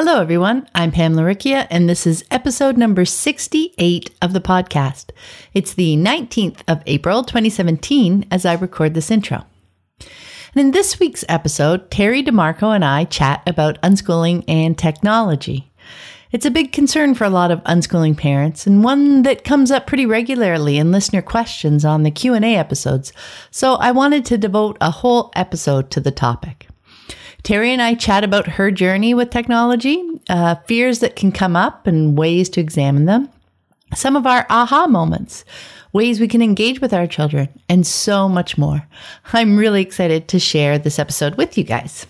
Hello, everyone. I'm Pam Laricchia, and this is episode number 68 of the podcast. It's the 19th of April, 2017, as I record this intro. And in this week's episode, Terry DeMarco and I chat about unschooling and technology. It's a big concern for a lot of unschooling parents and one that comes up pretty regularly in listener questions on the Q&A episodes. So I wanted to devote a whole episode to the topic. Terry and I chat about her journey with technology, uh, fears that can come up, and ways to examine them, some of our aha moments, ways we can engage with our children, and so much more. I'm really excited to share this episode with you guys.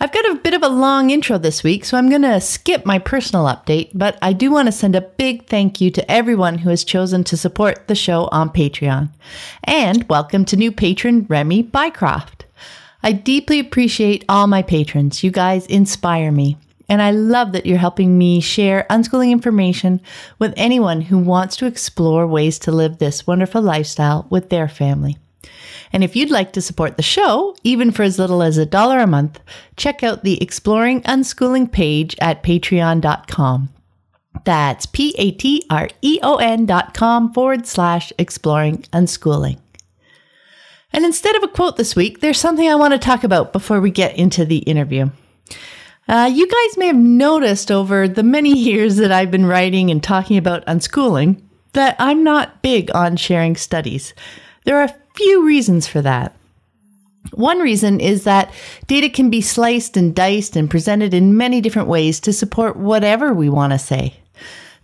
I've got a bit of a long intro this week, so I'm going to skip my personal update, but I do want to send a big thank you to everyone who has chosen to support the show on Patreon. And welcome to new patron Remy Bycroft. I deeply appreciate all my patrons. You guys inspire me. And I love that you're helping me share unschooling information with anyone who wants to explore ways to live this wonderful lifestyle with their family. And if you'd like to support the show, even for as little as a dollar a month, check out the Exploring Unschooling page at patreon.com. That's P A T R E O N dot com forward slash exploring unschooling. And instead of a quote this week, there's something I want to talk about before we get into the interview. Uh, you guys may have noticed over the many years that I've been writing and talking about unschooling that I'm not big on sharing studies. There are a few reasons for that. One reason is that data can be sliced and diced and presented in many different ways to support whatever we want to say.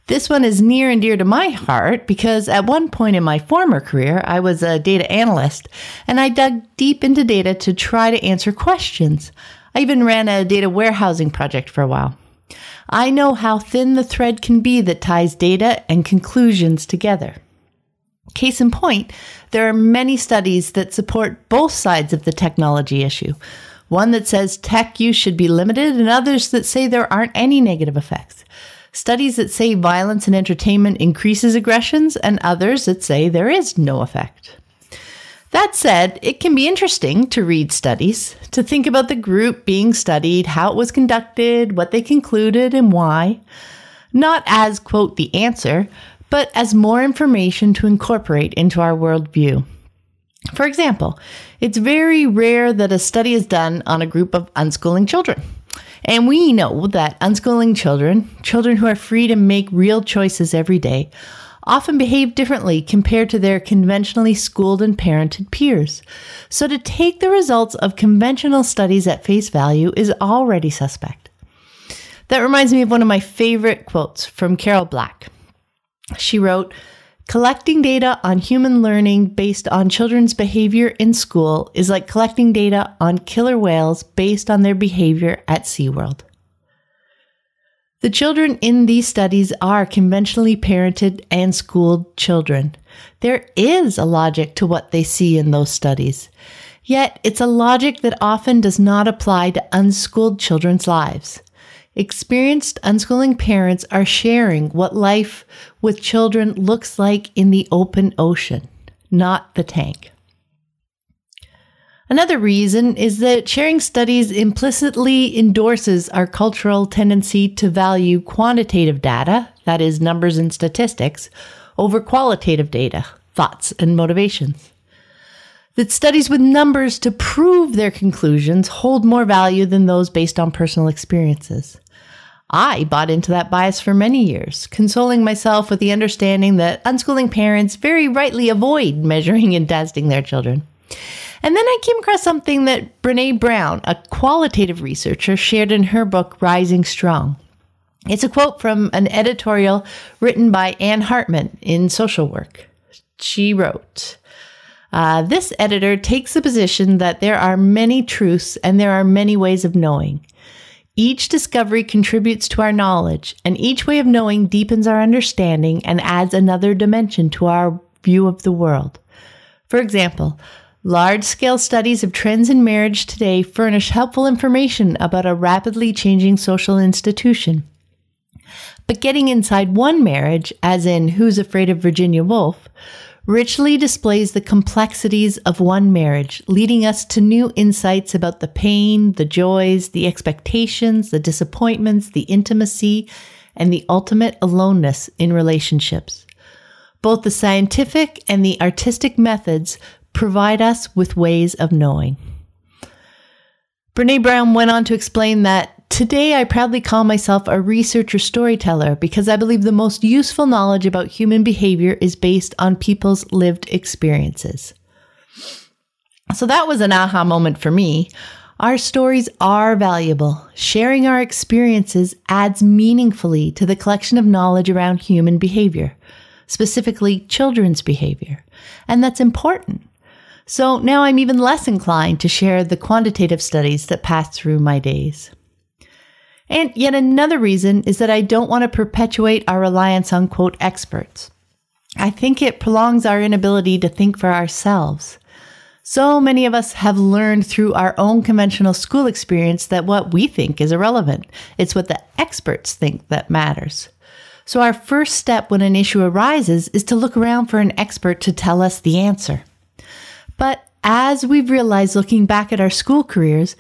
This one is near and dear to my heart because at one point in my former career, I was a data analyst and I dug deep into data to try to answer questions. I even ran a data warehousing project for a while. I know how thin the thread can be that ties data and conclusions together. Case in point, there are many studies that support both sides of the technology issue. One that says tech use should be limited, and others that say there aren't any negative effects studies that say violence and entertainment increases aggressions, and others that say there is no effect. That said, it can be interesting to read studies, to think about the group being studied, how it was conducted, what they concluded, and why. Not as, quote, the answer, but as more information to incorporate into our worldview. For example, it's very rare that a study is done on a group of unschooling children. And we know that unschooling children, children who are free to make real choices every day, often behave differently compared to their conventionally schooled and parented peers. So to take the results of conventional studies at face value is already suspect. That reminds me of one of my favorite quotes from Carol Black. She wrote, Collecting data on human learning based on children's behavior in school is like collecting data on killer whales based on their behavior at SeaWorld. The children in these studies are conventionally parented and schooled children. There is a logic to what they see in those studies. Yet it's a logic that often does not apply to unschooled children's lives. Experienced unschooling parents are sharing what life with children looks like in the open ocean, not the tank. Another reason is that sharing studies implicitly endorses our cultural tendency to value quantitative data, that is, numbers and statistics, over qualitative data, thoughts and motivations. That studies with numbers to prove their conclusions hold more value than those based on personal experiences. I bought into that bias for many years, consoling myself with the understanding that unschooling parents very rightly avoid measuring and testing their children. And then I came across something that Brene Brown, a qualitative researcher, shared in her book Rising Strong. It's a quote from an editorial written by Anne Hartman in Social Work. She wrote, uh, This editor takes the position that there are many truths and there are many ways of knowing. Each discovery contributes to our knowledge, and each way of knowing deepens our understanding and adds another dimension to our view of the world. For example, large scale studies of trends in marriage today furnish helpful information about a rapidly changing social institution. But getting inside one marriage, as in Who's Afraid of Virginia Woolf, richly displays the complexities of one marriage, leading us to new insights about the pain, the joys, the expectations, the disappointments, the intimacy, and the ultimate aloneness in relationships. Both the scientific and the artistic methods provide us with ways of knowing. Brene Brown went on to explain that Today, I proudly call myself a researcher storyteller because I believe the most useful knowledge about human behavior is based on people's lived experiences. So that was an aha moment for me. Our stories are valuable. Sharing our experiences adds meaningfully to the collection of knowledge around human behavior, specifically children's behavior. And that's important. So now I'm even less inclined to share the quantitative studies that pass through my days. And yet another reason is that I don't want to perpetuate our reliance on quote experts. I think it prolongs our inability to think for ourselves. So many of us have learned through our own conventional school experience that what we think is irrelevant. It's what the experts think that matters. So our first step when an issue arises is to look around for an expert to tell us the answer. But as we've realized looking back at our school careers,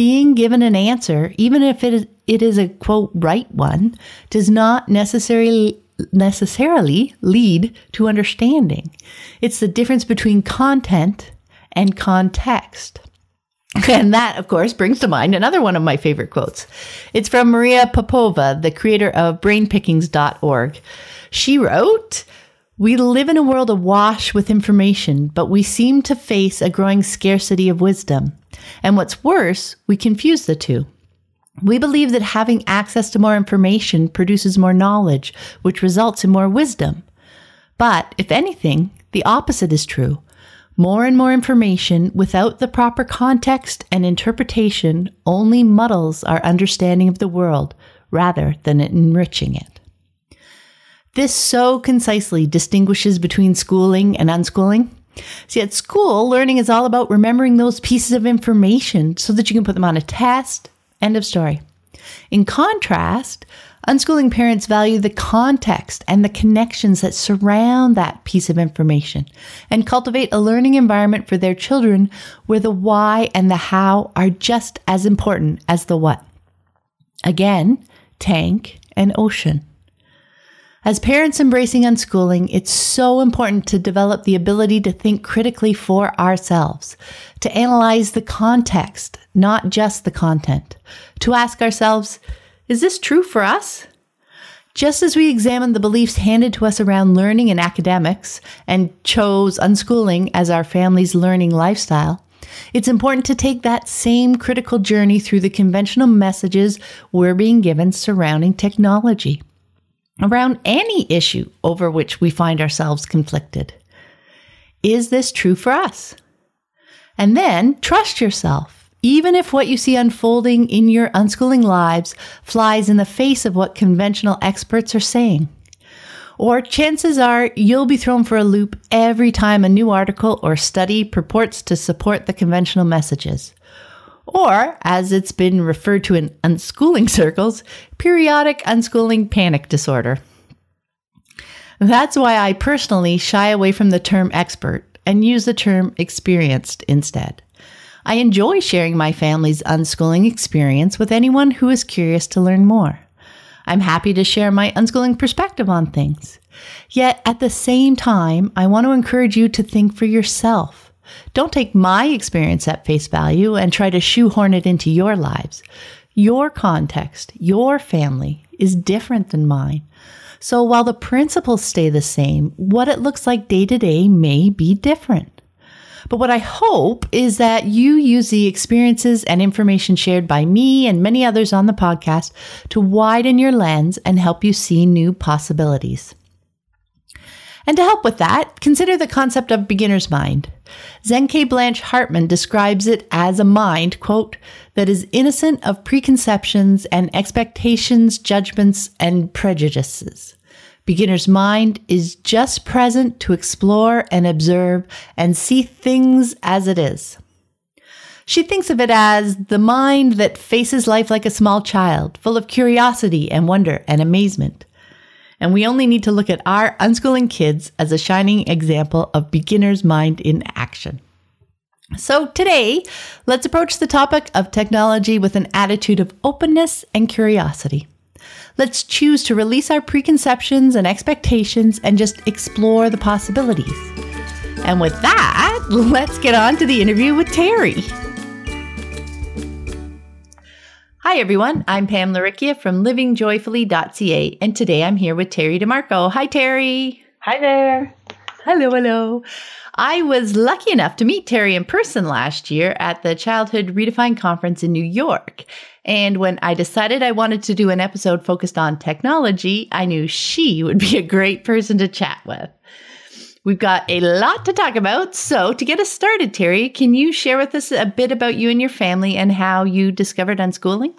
being given an answer, even if it is, it is a quote right one, does not necessarily necessarily lead to understanding. It's the difference between content and context. And that, of course, brings to mind another one of my favorite quotes. It's from Maria Popova, the creator of brainpickings.org. She wrote, we live in a world awash with information, but we seem to face a growing scarcity of wisdom. And what's worse, we confuse the two. We believe that having access to more information produces more knowledge, which results in more wisdom. But if anything, the opposite is true. More and more information without the proper context and interpretation only muddles our understanding of the world rather than enriching it. This so concisely distinguishes between schooling and unschooling. See, at school, learning is all about remembering those pieces of information so that you can put them on a test. End of story. In contrast, unschooling parents value the context and the connections that surround that piece of information and cultivate a learning environment for their children where the why and the how are just as important as the what. Again, tank and ocean. As parents embracing unschooling, it's so important to develop the ability to think critically for ourselves, to analyze the context, not just the content, to ask ourselves, is this true for us? Just as we examined the beliefs handed to us around learning and academics and chose unschooling as our family's learning lifestyle, it's important to take that same critical journey through the conventional messages we're being given surrounding technology around any issue over which we find ourselves conflicted. Is this true for us? And then trust yourself, even if what you see unfolding in your unschooling lives flies in the face of what conventional experts are saying. Or chances are you'll be thrown for a loop every time a new article or study purports to support the conventional messages or as it's been referred to in unschooling circles, periodic unschooling panic disorder. That's why I personally shy away from the term expert and use the term experienced instead. I enjoy sharing my family's unschooling experience with anyone who is curious to learn more. I'm happy to share my unschooling perspective on things. Yet at the same time, I want to encourage you to think for yourself don't take my experience at face value and try to shoehorn it into your lives. Your context, your family is different than mine. So while the principles stay the same, what it looks like day to day may be different. But what I hope is that you use the experiences and information shared by me and many others on the podcast to widen your lens and help you see new possibilities. And to help with that, consider the concept of beginner's mind. Zenkei Blanche Hartman describes it as a mind, quote, that is innocent of preconceptions and expectations, judgments, and prejudices. Beginner's mind is just present to explore and observe and see things as it is. She thinks of it as the mind that faces life like a small child, full of curiosity and wonder and amazement. And we only need to look at our unschooling kids as a shining example of beginner's mind in action. So today, let's approach the topic of technology with an attitude of openness and curiosity. Let's choose to release our preconceptions and expectations and just explore the possibilities. And with that, let's get on to the interview with Terry. Hi, everyone. I'm Pam Laricchia from livingjoyfully.ca, and today I'm here with Terry DeMarco. Hi, Terry. Hi there. Hello, hello. I was lucky enough to meet Terry in person last year at the Childhood Redefined Conference in New York. And when I decided I wanted to do an episode focused on technology, I knew she would be a great person to chat with. We've got a lot to talk about. So, to get us started, Terry, can you share with us a bit about you and your family and how you discovered unschooling?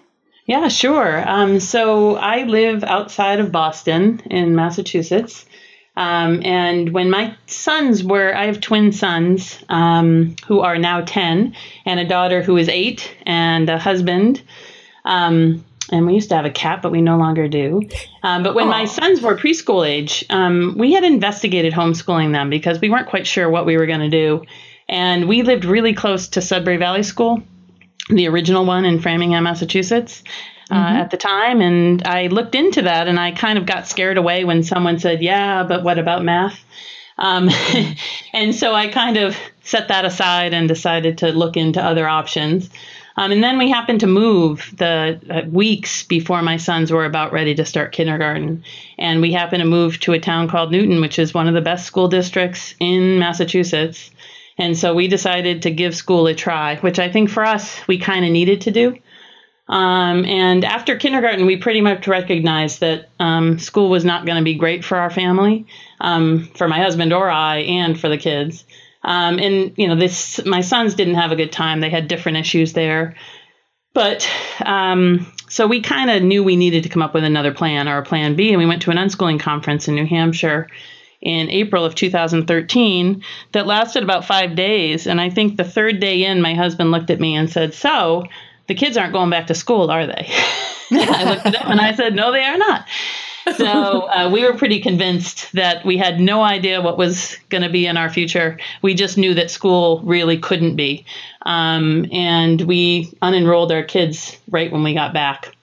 Yeah, sure. Um, so, I live outside of Boston in Massachusetts. Um, and when my sons were, I have twin sons um, who are now 10, and a daughter who is eight, and a husband. Um, and we used to have a cat, but we no longer do. Um, but when Aww. my sons were preschool age, um, we had investigated homeschooling them because we weren't quite sure what we were going to do. And we lived really close to Sudbury Valley School, the original one in Framingham, Massachusetts. Uh, mm-hmm. at the time, and I looked into that, and I kind of got scared away when someone said, "Yeah, but what about math?" Um, and so I kind of set that aside and decided to look into other options. Um, and then we happened to move the uh, weeks before my sons were about ready to start kindergarten. And we happened to move to a town called Newton, which is one of the best school districts in Massachusetts. And so we decided to give school a try, which I think for us, we kind of needed to do. Um, and after kindergarten, we pretty much recognized that um, school was not going to be great for our family, um, for my husband or I, and for the kids. Um, and you know, this my sons didn't have a good time. They had different issues there, but um, so we kind of knew we needed to come up with another plan or a plan B. And we went to an unschooling conference in New Hampshire in April of 2013 that lasted about five days. And I think the third day in, my husband looked at me and said, "So." The kids aren't going back to school, are they? I looked at him and I said, No, they are not so uh, we were pretty convinced that we had no idea what was going to be in our future. We just knew that school really couldn't be. Um, and we unenrolled our kids right when we got back.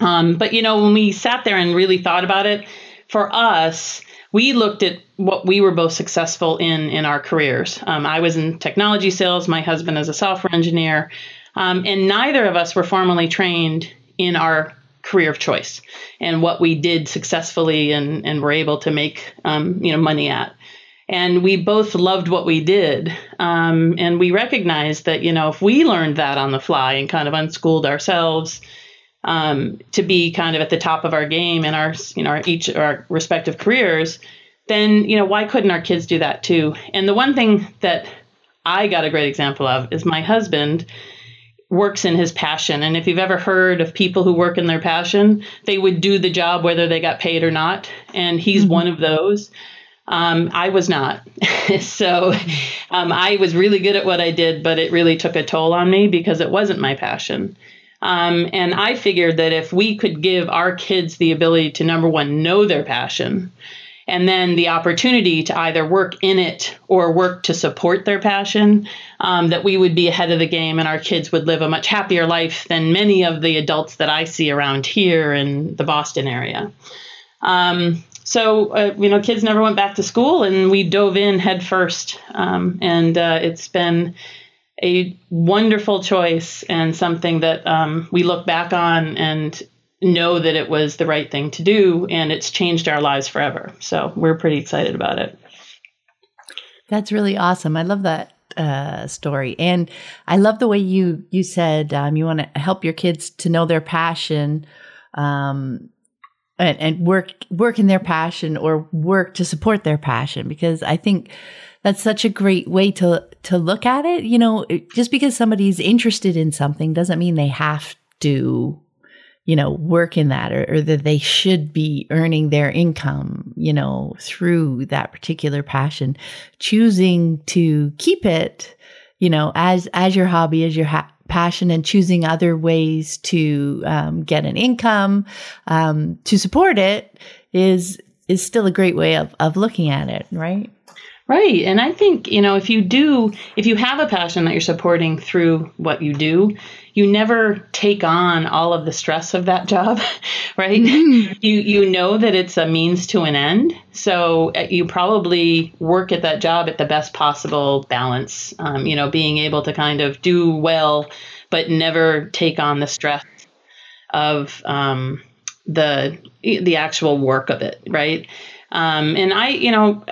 Um, but, you know, when we sat there and really thought about it, for us, we looked at what we were both successful in in our careers. Um, I was in technology sales, my husband is a software engineer, um, and neither of us were formally trained in our career of choice and what we did successfully and, and were able to make um, you know money at. And we both loved what we did um, and we recognized that you know if we learned that on the fly and kind of unschooled ourselves um, to be kind of at the top of our game in our you know our, each our respective careers then you know why couldn't our kids do that too? And the one thing that i got a great example of is my husband works in his passion. And if you've ever heard of people who work in their passion, they would do the job whether they got paid or not. And he's mm-hmm. one of those. Um, I was not. so um, I was really good at what I did, but it really took a toll on me because it wasn't my passion. Um, and I figured that if we could give our kids the ability to, number one, know their passion, and then the opportunity to either work in it or work to support their passion, um, that we would be ahead of the game and our kids would live a much happier life than many of the adults that I see around here in the Boston area. Um, so, uh, you know, kids never went back to school and we dove in head first. Um, and uh, it's been a wonderful choice and something that um, we look back on and know that it was the right thing to do and it's changed our lives forever. So we're pretty excited about it. That's really awesome. I love that uh, story, and I love the way you you said um, you want to help your kids to know their passion. Um, and, and work work in their passion or work to support their passion because I think that's such a great way to to look at it. You know, just because somebody's interested in something doesn't mean they have to you know, work in that or, or, that they should be earning their income, you know, through that particular passion. Choosing to keep it, you know, as, as your hobby, as your ha- passion and choosing other ways to um, get an income um, to support it is, is still a great way of, of looking at it, right? Right. And I think, you know, if you do, if you have a passion that you're supporting through what you do, you never take on all of the stress of that job, right? Mm-hmm. You you know that it's a means to an end. So uh, you probably work at that job at the best possible balance, um, you know, being able to kind of do well, but never take on the stress of um, the the actual work of it, right? Um, and I, you know,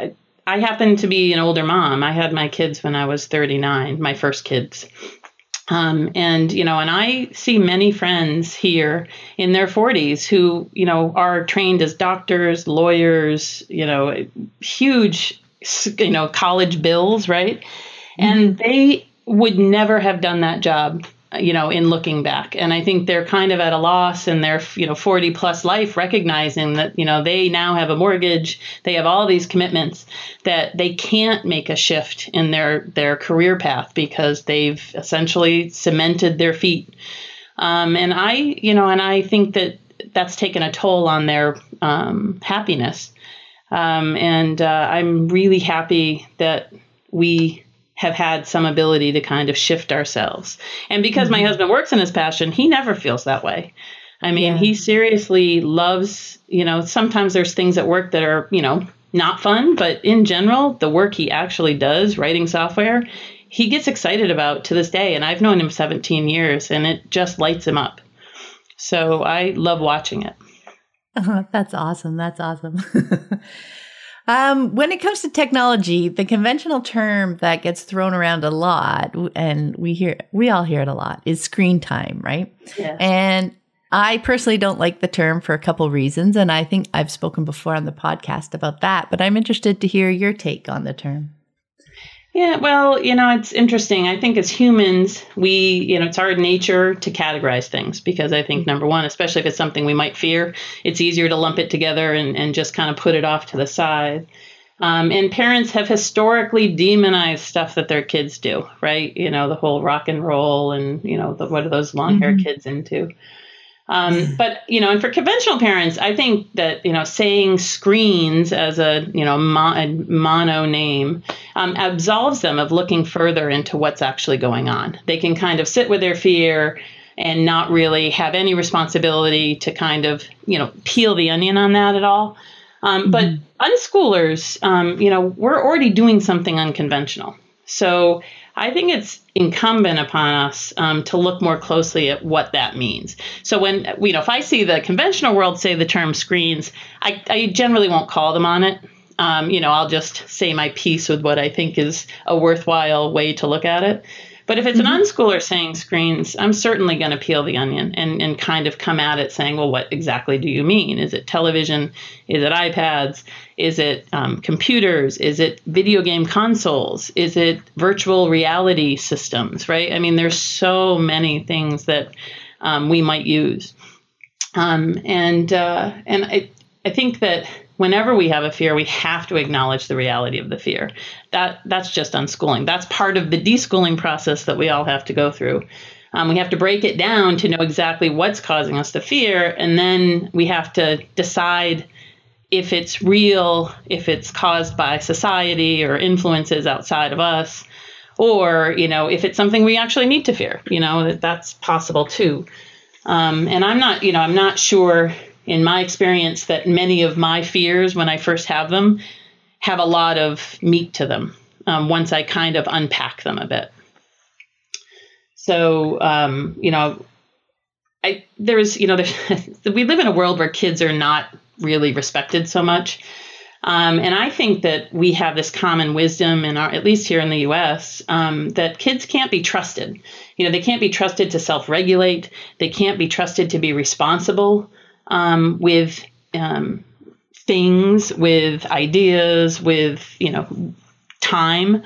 I happen to be an older mom. I had my kids when I was 39, my first kids. Um, and you know, and I see many friends here in their 40s who you know are trained as doctors, lawyers, you know, huge, you know, college bills, right? Mm-hmm. And they would never have done that job you know, in looking back. And I think they're kind of at a loss in their, you know, 40 plus life, recognizing that, you know, they now have a mortgage, they have all these commitments that they can't make a shift in their, their career path because they've essentially cemented their feet. Um, and I, you know, and I think that that's taken a toll on their um, happiness. Um, and uh, I'm really happy that we have had some ability to kind of shift ourselves. And because mm-hmm. my husband works in his passion, he never feels that way. I mean, yeah. he seriously loves, you know, sometimes there's things at work that are, you know, not fun, but in general, the work he actually does, writing software, he gets excited about to this day. And I've known him 17 years and it just lights him up. So I love watching it. Oh, that's awesome. That's awesome. Um, when it comes to technology, the conventional term that gets thrown around a lot, and we hear we all hear it a lot, is screen time, right? Yeah. And I personally don't like the term for a couple reasons, and I think I've spoken before on the podcast about that. But I'm interested to hear your take on the term. Yeah, well, you know, it's interesting. I think as humans, we, you know, it's our nature to categorize things because I think number one, especially if it's something we might fear, it's easier to lump it together and, and just kind of put it off to the side. Um, and parents have historically demonized stuff that their kids do, right? You know, the whole rock and roll and, you know, the, what are those long hair mm-hmm. kids into? Um, mm. but you know, and for conventional parents, I think that you know saying screens as a you know mo- mono name um, absolves them of looking further into what's actually going on. They can kind of sit with their fear and not really have any responsibility to kind of you know peel the onion on that at all. Um. But unschoolers, um, you know, we're already doing something unconventional. So I think it's incumbent upon us um, to look more closely at what that means. So when you know, if I see the conventional world say the term screens, I, I generally won't call them on it. Um, you know, I'll just say my piece with what I think is a worthwhile way to look at it. But if it's mm-hmm. an unschooler saying screens, I'm certainly going to peel the onion and, and kind of come at it saying, well, what exactly do you mean? Is it television? Is it iPads? Is it um, computers? Is it video game consoles? Is it virtual reality systems, right? I mean, there's so many things that um, we might use. Um, and uh, and I, I think that whenever we have a fear, we have to acknowledge the reality of the fear. That that's just unschooling. That's part of the deschooling process that we all have to go through. Um, we have to break it down to know exactly what's causing us to fear, and then we have to decide if it's real, if it's caused by society or influences outside of us, or you know, if it's something we actually need to fear. You know, that that's possible too. Um, and I'm not, you know, I'm not sure in my experience that many of my fears when I first have them have a lot of meat to them um, once I kind of unpack them a bit. So, um, you know, I there's you know we live in a world where kids are not really respected so much. Um, and I think that we have this common wisdom, in our, at least here in the U.S., um, that kids can't be trusted. You know, they can't be trusted to self-regulate. They can't be trusted to be responsible um, with um, things, with ideas, with you know time,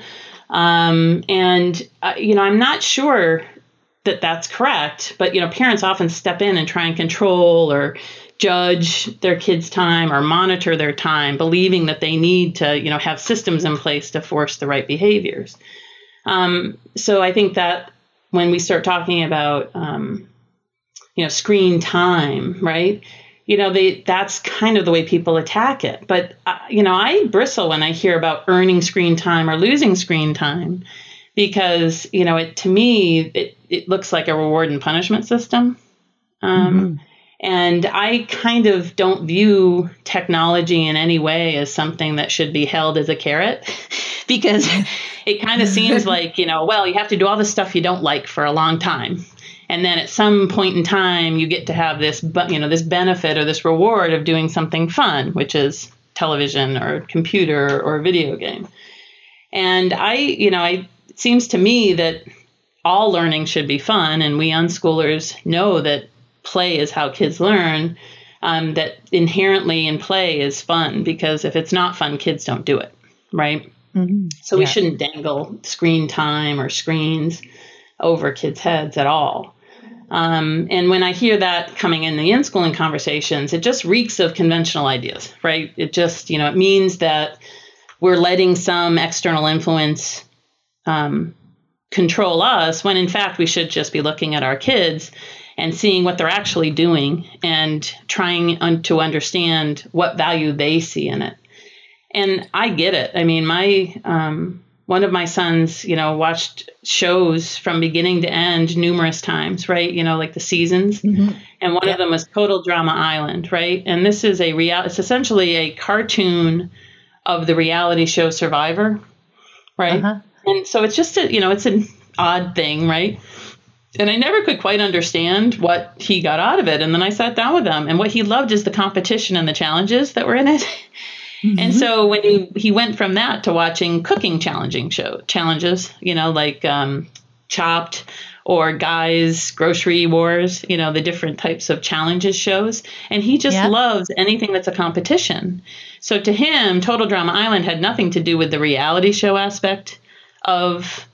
um, and uh, you know I'm not sure that that's correct, but you know parents often step in and try and control or judge their kids' time or monitor their time, believing that they need to, you know, have systems in place to force the right behaviors. Um, so I think that when we start talking about, um, you know, screen time, right? You know, they, that's kind of the way people attack it. But, uh, you know, I bristle when I hear about earning screen time or losing screen time because, you know, it to me, it, it looks like a reward and punishment system. Um, mm-hmm and I kind of don't view technology in any way as something that should be held as a carrot because it kind of seems like, you know, well, you have to do all the stuff you don't like for a long time. And then at some point in time, you get to have this, you know, this benefit or this reward of doing something fun, which is television or computer or video game. And I, you know, I, it seems to me that all learning should be fun, and we unschoolers know that play is how kids learn, um, that inherently in play is fun because if it's not fun, kids don't do it, right? Mm-hmm. So we shouldn't dangle screen time or screens over kids' heads at all. Um, and when I hear that coming in the unschooling conversations, it just reeks of conventional ideas, right? It just, you know, it means that we're letting some external influence um, control us when in fact we should just be looking at our kids and seeing what they're actually doing and trying un- to understand what value they see in it. And I get it. I mean, my um, one of my sons, you know, watched shows from beginning to end numerous times, right? You know, like the seasons. Mm-hmm. And one yeah. of them was Total Drama Island, right? And this is a real. It's essentially a cartoon of the reality show Survivor, right? Uh-huh. And so it's just a, you know, it's an odd thing, right? and I never could quite understand what he got out of it. And then I sat down with him, and what he loved is the competition and the challenges that were in it. Mm-hmm. And so when he he went from that to watching cooking challenging show challenges, you know, like um, Chopped or Guys Grocery Wars, you know, the different types of challenges shows, and he just loves anything that's a competition. So to him, Total Drama Island had nothing to do with the reality show aspect of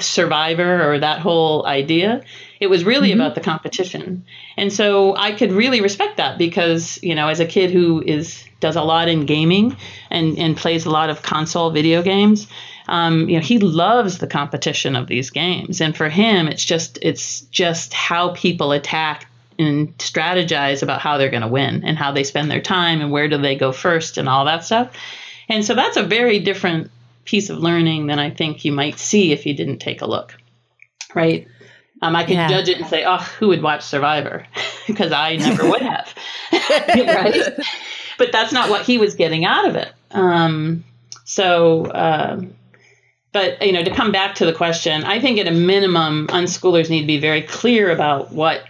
survivor or that whole idea it was really mm-hmm. about the competition. And so i could really respect that because you know as a kid who is does a lot in gaming and and plays a lot of console video games um, you know he loves the competition of these games. And for him it's just it's just how people attack and strategize about how they're going to win and how they spend their time and where do they go first and all that stuff. And so that's a very different piece of learning than I think you might see if you didn't take a look. Right? Um, I can yeah. judge it and say, oh, who would watch Survivor? because I never would have. right? But that's not what he was getting out of it. Um, so, uh, but you know, to come back to the question, I think at a minimum, unschoolers need to be very clear about what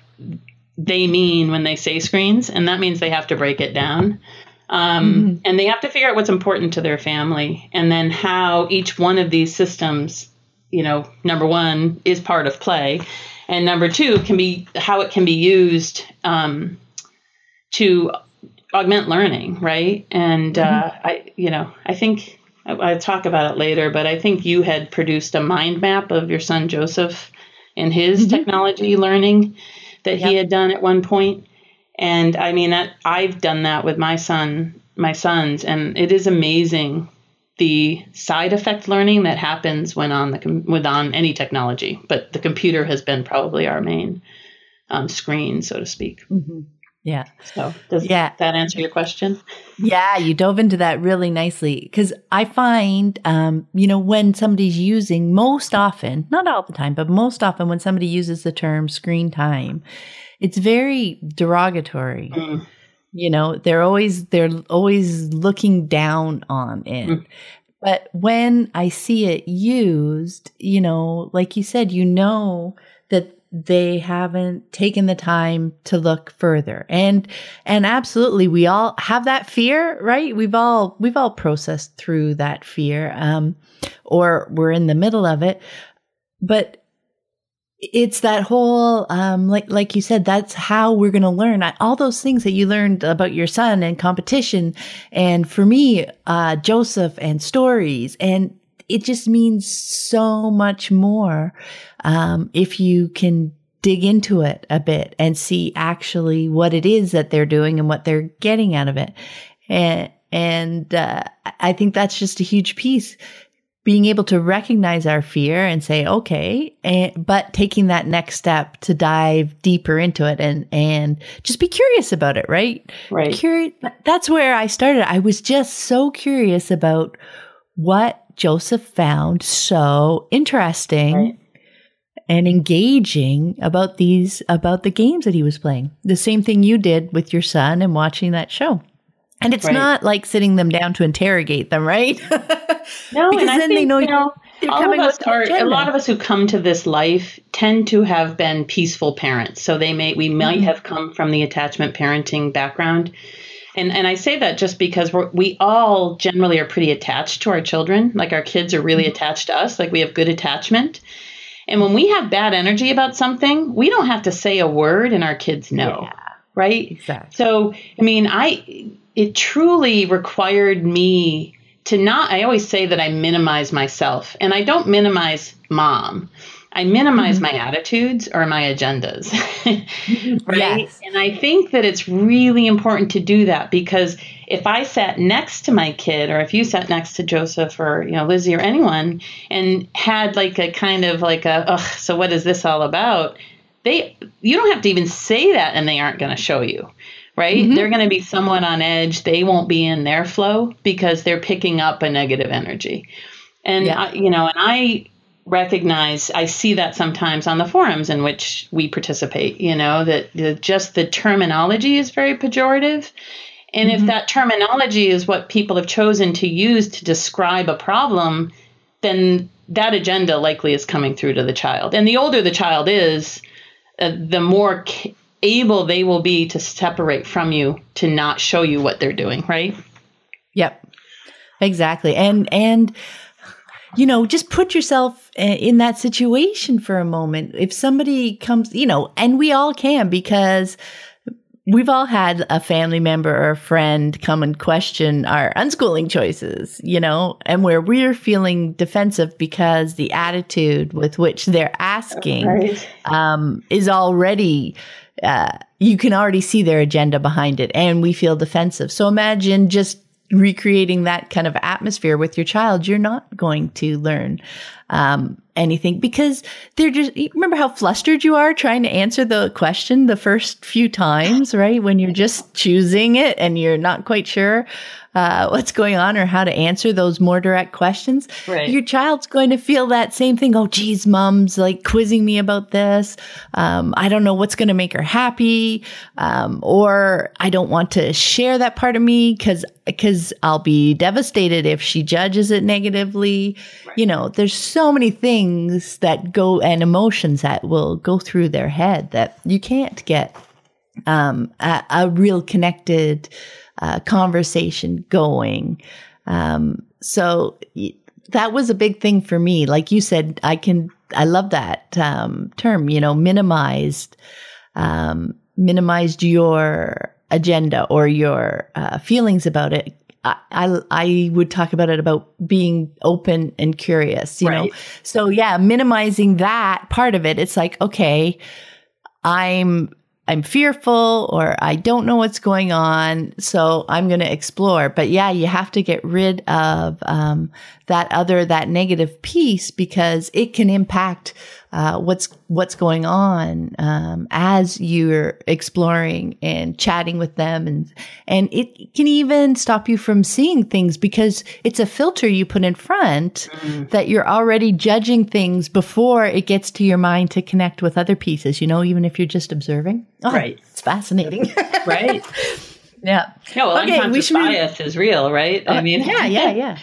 they mean when they say screens, and that means they have to break it down. Um, mm-hmm. And they have to figure out what's important to their family and then how each one of these systems, you know, number one, is part of play. And number two, can be how it can be used um, to augment learning, right? And uh, mm-hmm. uh, I, you know, I think I, I'll talk about it later, but I think you had produced a mind map of your son Joseph and his mm-hmm. technology learning that yep. he had done at one point. And I mean, that, I've done that with my son, my sons, and it is amazing the side effect learning that happens when on the with on any technology. But the computer has been probably our main um, screen, so to speak. Mm-hmm. Yeah. So does yeah. that answer your question? Yeah, you dove into that really nicely because I find, um, you know, when somebody's using most often, not all the time, but most often when somebody uses the term screen time, it's very derogatory. Mm. You know, they're always they're always looking down on it. Mm. But when I see it used, you know, like you said, you know that they haven't taken the time to look further. And and absolutely we all have that fear, right? We've all we've all processed through that fear um or we're in the middle of it. But it's that whole um, like like you said that's how we're going to learn all those things that you learned about your son and competition and for me uh, joseph and stories and it just means so much more um, if you can dig into it a bit and see actually what it is that they're doing and what they're getting out of it. And and uh, i think that's just a huge piece being able to recognize our fear and say, okay, and, but taking that next step to dive deeper into it and, and just be curious about it, right? Right. Curious. That's where I started. I was just so curious about what Joseph found so interesting right. and engaging about these, about the games that he was playing. The same thing you did with your son and watching that show. And it's right. not like sitting them down to interrogate them, right? no, because then think, they know, you know all of us are a lot of us who come to this life tend to have been peaceful parents. So they may we might mm-hmm. have come from the attachment parenting background. And and I say that just because we we all generally are pretty attached to our children. Like our kids are really mm-hmm. attached to us. Like we have good attachment. And when we have bad energy about something, we don't have to say a word and our kids know. Yeah, right? Exactly. So, I mean, I it truly required me to not i always say that i minimize myself and i don't minimize mom i minimize mm-hmm. my attitudes or my agendas right yes. and i think that it's really important to do that because if i sat next to my kid or if you sat next to joseph or you know lizzie or anyone and had like a kind of like a ugh so what is this all about they you don't have to even say that and they aren't going to show you right? Mm-hmm. They're going to be somewhat on edge. They won't be in their flow because they're picking up a negative energy. And, yeah. I, you know, and I recognize, I see that sometimes on the forums in which we participate, you know, that the, just the terminology is very pejorative. And mm-hmm. if that terminology is what people have chosen to use to describe a problem, then that agenda likely is coming through to the child. And the older the child is, uh, the more able they will be to separate from you to not show you what they're doing, right? Yep. Exactly. And and you know, just put yourself in that situation for a moment. If somebody comes, you know, and we all can because we've all had a family member or a friend come and question our unschooling choices, you know, and where we're feeling defensive because the attitude with which they're asking right. um, is already uh, you can already see their agenda behind it and we feel defensive. So imagine just recreating that kind of atmosphere with your child. You're not going to learn um, anything because they're just remember how flustered you are trying to answer the question the first few times, right? When you're just choosing it and you're not quite sure uh, what's going on or how to answer those more direct questions. Right. Your child's going to feel that same thing. Oh, geez, mom's like quizzing me about this. Um, I don't know what's going to make her happy. Um, or I don't want to share that part of me because because I'll be devastated if she judges it negatively. Right. You know, there's so many things that go and emotions that will go through their head that you can't get um, a, a, real connected uh, conversation going. Um, so that was a big thing for me. Like you said, I can, I love that um, term, you know, minimized, um, minimized your agenda or your uh, feelings about it. I, I, I would talk about it about being open and curious, you right. know. So yeah, minimizing that part of it. It's like okay, I'm I'm fearful or I don't know what's going on. So I'm going to explore. But yeah, you have to get rid of um, that other, that negative piece because it can impact uh, what's what's going on um, as you're exploring and chatting with them, and and it can even stop you from seeing things because it's a filter you put in front mm. that you're already judging things before it gets to your mind to connect with other pieces. You know, even if you're just observing. Oh, right. It's fascinating. right. Yeah. Yeah. Well, okay, unconscious bias is real, right? I uh, mean, yeah, yeah, yeah.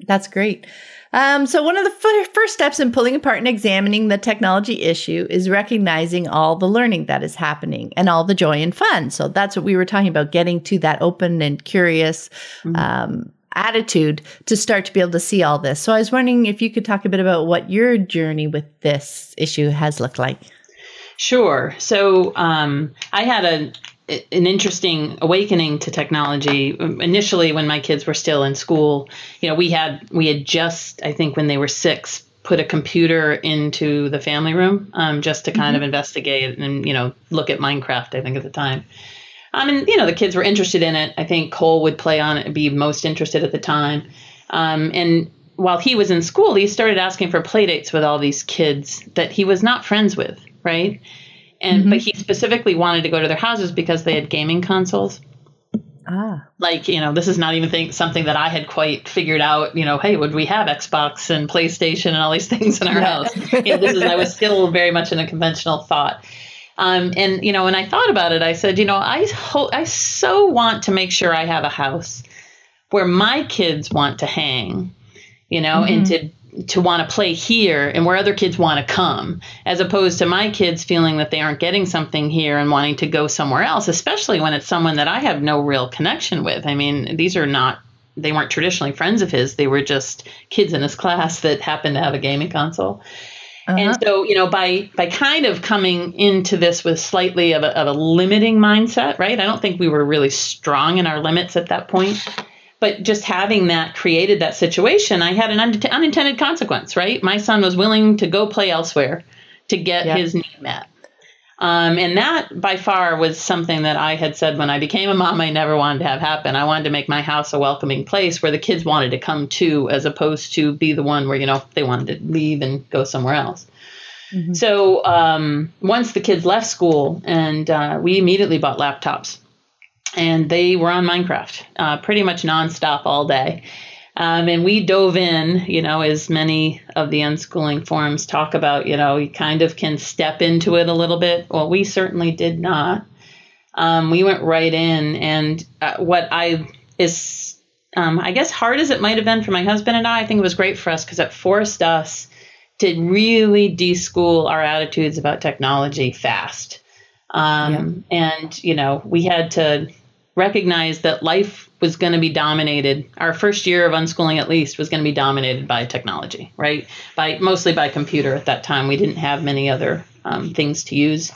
That's great. Um, so, one of the f- first steps in pulling apart and examining the technology issue is recognizing all the learning that is happening and all the joy and fun. So, that's what we were talking about getting to that open and curious mm-hmm. um, attitude to start to be able to see all this. So I was wondering if you could talk a bit about what your journey with this issue has looked like. Sure. So um, I had a an interesting awakening to technology. Initially when my kids were still in school you know we had we had just i think when they were six put a computer into the family room um, just to kind mm-hmm. of investigate and you know look at minecraft i think at the time. Um, and you know the kids were interested in it. I think cole would play on it and be most interested at the time. Um, and while he was in school he started asking for play dates with all these kids that he was not friends with right and mm-hmm. but he specifically wanted to go to their houses because they had gaming consoles. Ah. Like, you know, this is not even think, something that I had quite figured out, you know, hey, would we have Xbox and PlayStation and all these things in our yeah. house? you know, this is, I was still very much in a conventional thought. Um, and, you know, when I thought about it, I said, you know, I, ho- I so want to make sure I have a house where my kids want to hang, you know, mm-hmm. and to to want to play here and where other kids want to come, as opposed to my kids feeling that they aren't getting something here and wanting to go somewhere else, especially when it's someone that I have no real connection with. I mean, these are not, they weren't traditionally friends of his, they were just kids in his class that happened to have a gaming console. Uh-huh. And so, you know, by by kind of coming into this with slightly of a, of a limiting mindset, right? I don't think we were really strong in our limits at that point but just having that created that situation i had an un- unintended consequence right? My son was willing to go play elsewhere to get his need met. Um, and that by far was something that i had said when i became a mom i never wanted to have happen. I wanted to make my house a welcoming place where the kids wanted to come to as opposed to be the one where you know they wanted to leave and go somewhere else. Mm-hmm. so um, once the kids left school and uh, we immediately bought laptops and they were on Minecraft uh, pretty much nonstop all day. Um, and we dove in, you know, as many of the unschooling forums talk about, you know, you kind of can step into it a little bit. Well, we certainly did not. Um, we went right in, and uh, what I is, um, I guess, hard as it might have been for my husband and I, I think it was great for us because it forced us to really deschool our attitudes about technology fast. Um, yeah. And, you know, we had to recognize that life was going to be dominated. Our first year of unschooling, at least, was going to be dominated by technology, right? By mostly by computer at that time. We didn't have many other um, things to use.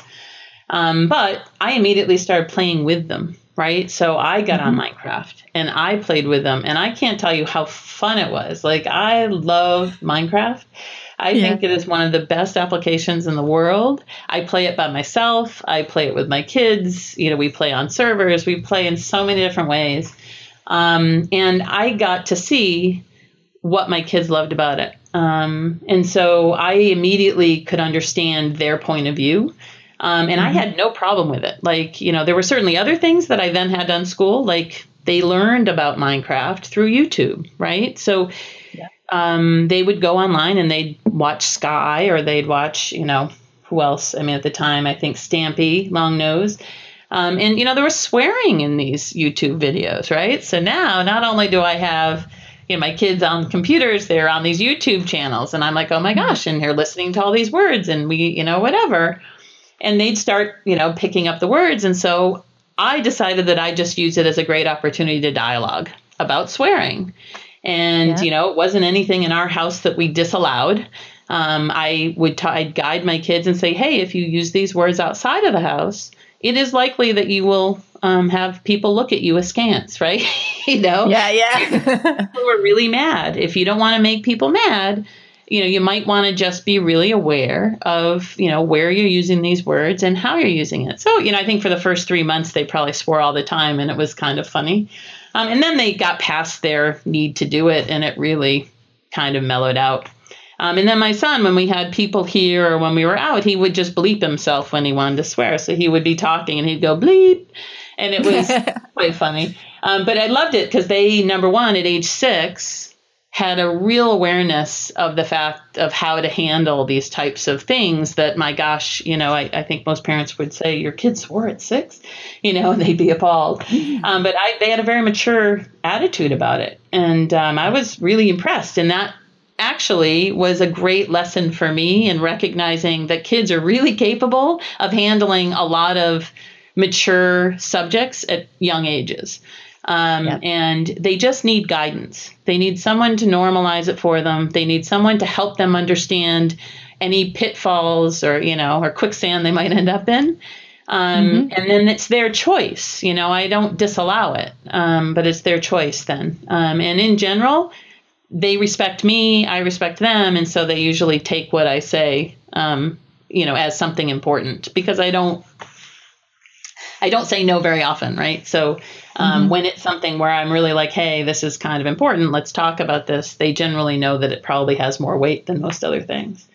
Um, but I immediately started playing with them, right? So I got mm-hmm. on Minecraft and I played with them, and I can't tell you how fun it was. Like I love Minecraft. I yeah. think it is one of the best applications in the world. I play it by myself. I play it with my kids. You know, we play on servers. We play in so many different ways. Um, and I got to see what my kids loved about it. Um, and so I immediately could understand their point of view. Um, and mm-hmm. I had no problem with it. Like, you know, there were certainly other things that I then had done school, like they learned about Minecraft through YouTube, right? So um, they would go online and they'd watch Sky or they'd watch, you know, who else? I mean, at the time, I think Stampy, Long Nose. Um, and, you know, there was swearing in these YouTube videos, right? So now, not only do I have, you know, my kids on computers, they're on these YouTube channels. And I'm like, oh my gosh, and they're listening to all these words and we, you know, whatever. And they'd start, you know, picking up the words. And so I decided that I just use it as a great opportunity to dialogue about swearing. And, yeah. you know, it wasn't anything in our house that we disallowed. Um, I would t- I'd guide my kids and say, hey, if you use these words outside of the house, it is likely that you will um, have people look at you askance, right? you know? Yeah, yeah. people are really mad. If you don't want to make people mad, you know, you might want to just be really aware of, you know, where you're using these words and how you're using it. So, you know, I think for the first three months, they probably swore all the time and it was kind of funny. Um, and then they got past their need to do it, and it really kind of mellowed out. Um, and then my son, when we had people here or when we were out, he would just bleep himself when he wanted to swear. So he would be talking and he'd go bleep. And it was quite funny. Um, but I loved it because they, number one, at age six, had a real awareness of the fact of how to handle these types of things that my gosh you know i, I think most parents would say your kids swore at six you know and they'd be appalled. Um, but I, they had a very mature attitude about it. And um, i was really impressed. And that actually was a great lesson for me in recognizing that kids are really capable of handling a lot of mature subjects at young ages Um, yep. And they just need guidance. They need someone to normalize it for them. They need someone to help them understand any pitfalls or, you know, or quicksand they might end up in. Um, mm-hmm. And then it's their choice. You know, I don't disallow it, um, but it's their choice then. Um, and in general, they respect me, I respect them, and so they usually take what I say, um, you know, as something important because I don't, I don't say no very often, right? So um, mm-hmm. when it's something where I'm really like, hey, this is kind of important, let's talk about this, they generally know that it probably has more weight than most other things.